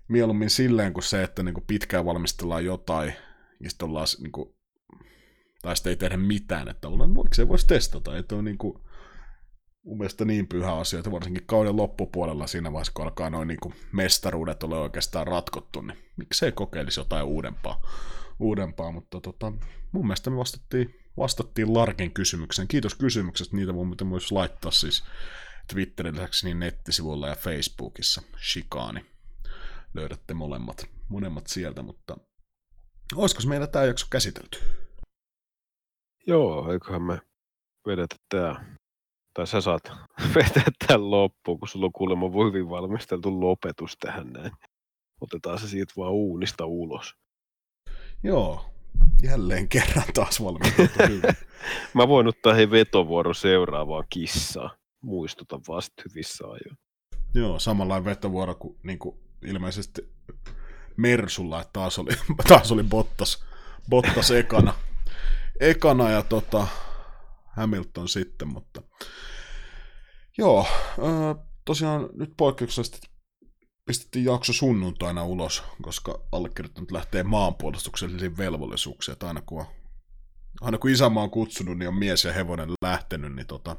S1: mieluummin silleen kuin se, että niin kun pitkään valmistellaan jotain, ja sitten ollaan niin kun, tai sitten ei tehdä mitään, että ollaan, voiko se voisi testata, että on niin kuin, mun mielestä niin pyhä asia, että varsinkin kauden loppupuolella siinä vaiheessa, kun alkaa noin niin mestaruudet ole oikeastaan ratkottu, niin miksei kokeilisi jotain uudempaa, uudempaa mutta tota, mun mielestä me vastattiin, vastattiin Larkin kysymykseen. Kiitos kysymyksestä, niitä voi myös laittaa siis Twitterin lisäksi niin nettisivuilla ja Facebookissa, Shikaani. Löydätte molemmat, molemmat sieltä, mutta olisiko meillä tämä jakso käsitelty?
S2: Joo, eiköhän me vedetä tämä tai sä saat *laughs* vetää tämän loppuun, kun sulla on kuulemma hyvin valmisteltu lopetus tähän näin. Otetaan se siitä vaan uunista ulos.
S1: Joo, jälleen kerran taas valmisteltu hyvin. *laughs*
S2: Mä voin ottaa hei vetovuoro seuraavaan kissaa. Muistutan vasta hyvissä ajoin.
S1: Joo, samanlainen vetovuoro kuin, niin kuin ilmeisesti Mersulla, että taas oli, *laughs* taas oli Bottas, Bottas ekana. ekana ja tota, Hamilton sitten, mutta joo, tosiaan nyt poikkeuksellisesti pistettiin jakso sunnuntaina ulos, koska allekirjoittanut lähtee maanpuolustuksellisiin velvollisuuksiin, että aina kun, on, aina kun isämaa on kutsunut, niin on mies ja hevonen lähtenyt, niin tota,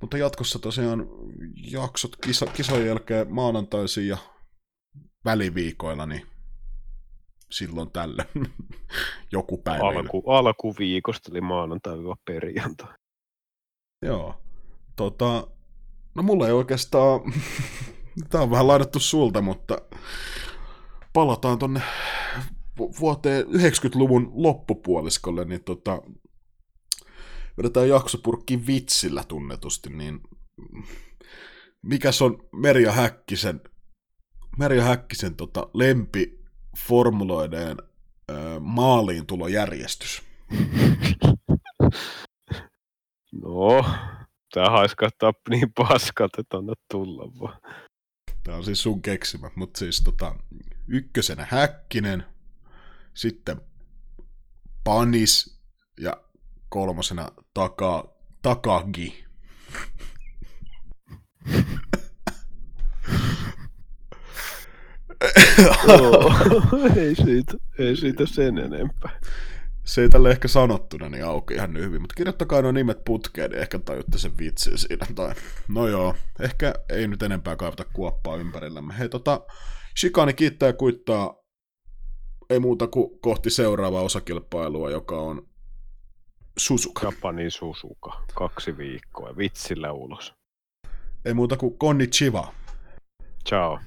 S1: mutta jatkossa tosiaan jaksot kisa, kisojen jälkeen maanantaisin ja väliviikoilla, niin silloin tällä *laughs* joku päivä.
S2: Alku, alkuviikosta, eli maanantai-perjantai.
S1: Joo. Tota, no mulla ei oikeastaan, *laughs* tämä on vähän lainattu sulta, mutta palataan tonne vuoteen 90-luvun loppupuoliskolle, niin tota, vedetään jaksopurkki vitsillä tunnetusti, niin mikä on Merja Häkkisen, Merja Häkkisen tota, lempi formuloideen ö, maaliin tulojärjestys? *laughs*
S2: No, tää haiskahtaa *laughs* niin paskat, että anna tulla vaan.
S1: Tää on siis sun keksimä, mutta siis tota, ykkösenä Häkkinen, sitten Panis ja kolmosena taka, Takagi. *laughs*
S2: ei, siitä, ei siitä sen enempää.
S1: Se ei tälle ehkä sanottuna niin auki ihan hyvin, mutta kirjoittakaa nuo nimet putkeen, niin ehkä tajutte sen vitsin siinä. Tai, no joo, ehkä ei nyt enempää kaivata kuoppaa ympärillämme. Hei tota, Shikani kiittää ja kuittaa ei muuta kuin kohti seuraavaa osakilpailua, joka on Susuka.
S2: Japani Susuka. Kaksi viikkoa. Vitsillä ulos.
S1: Ei muuta kuin konnichiwa.
S2: Ciao.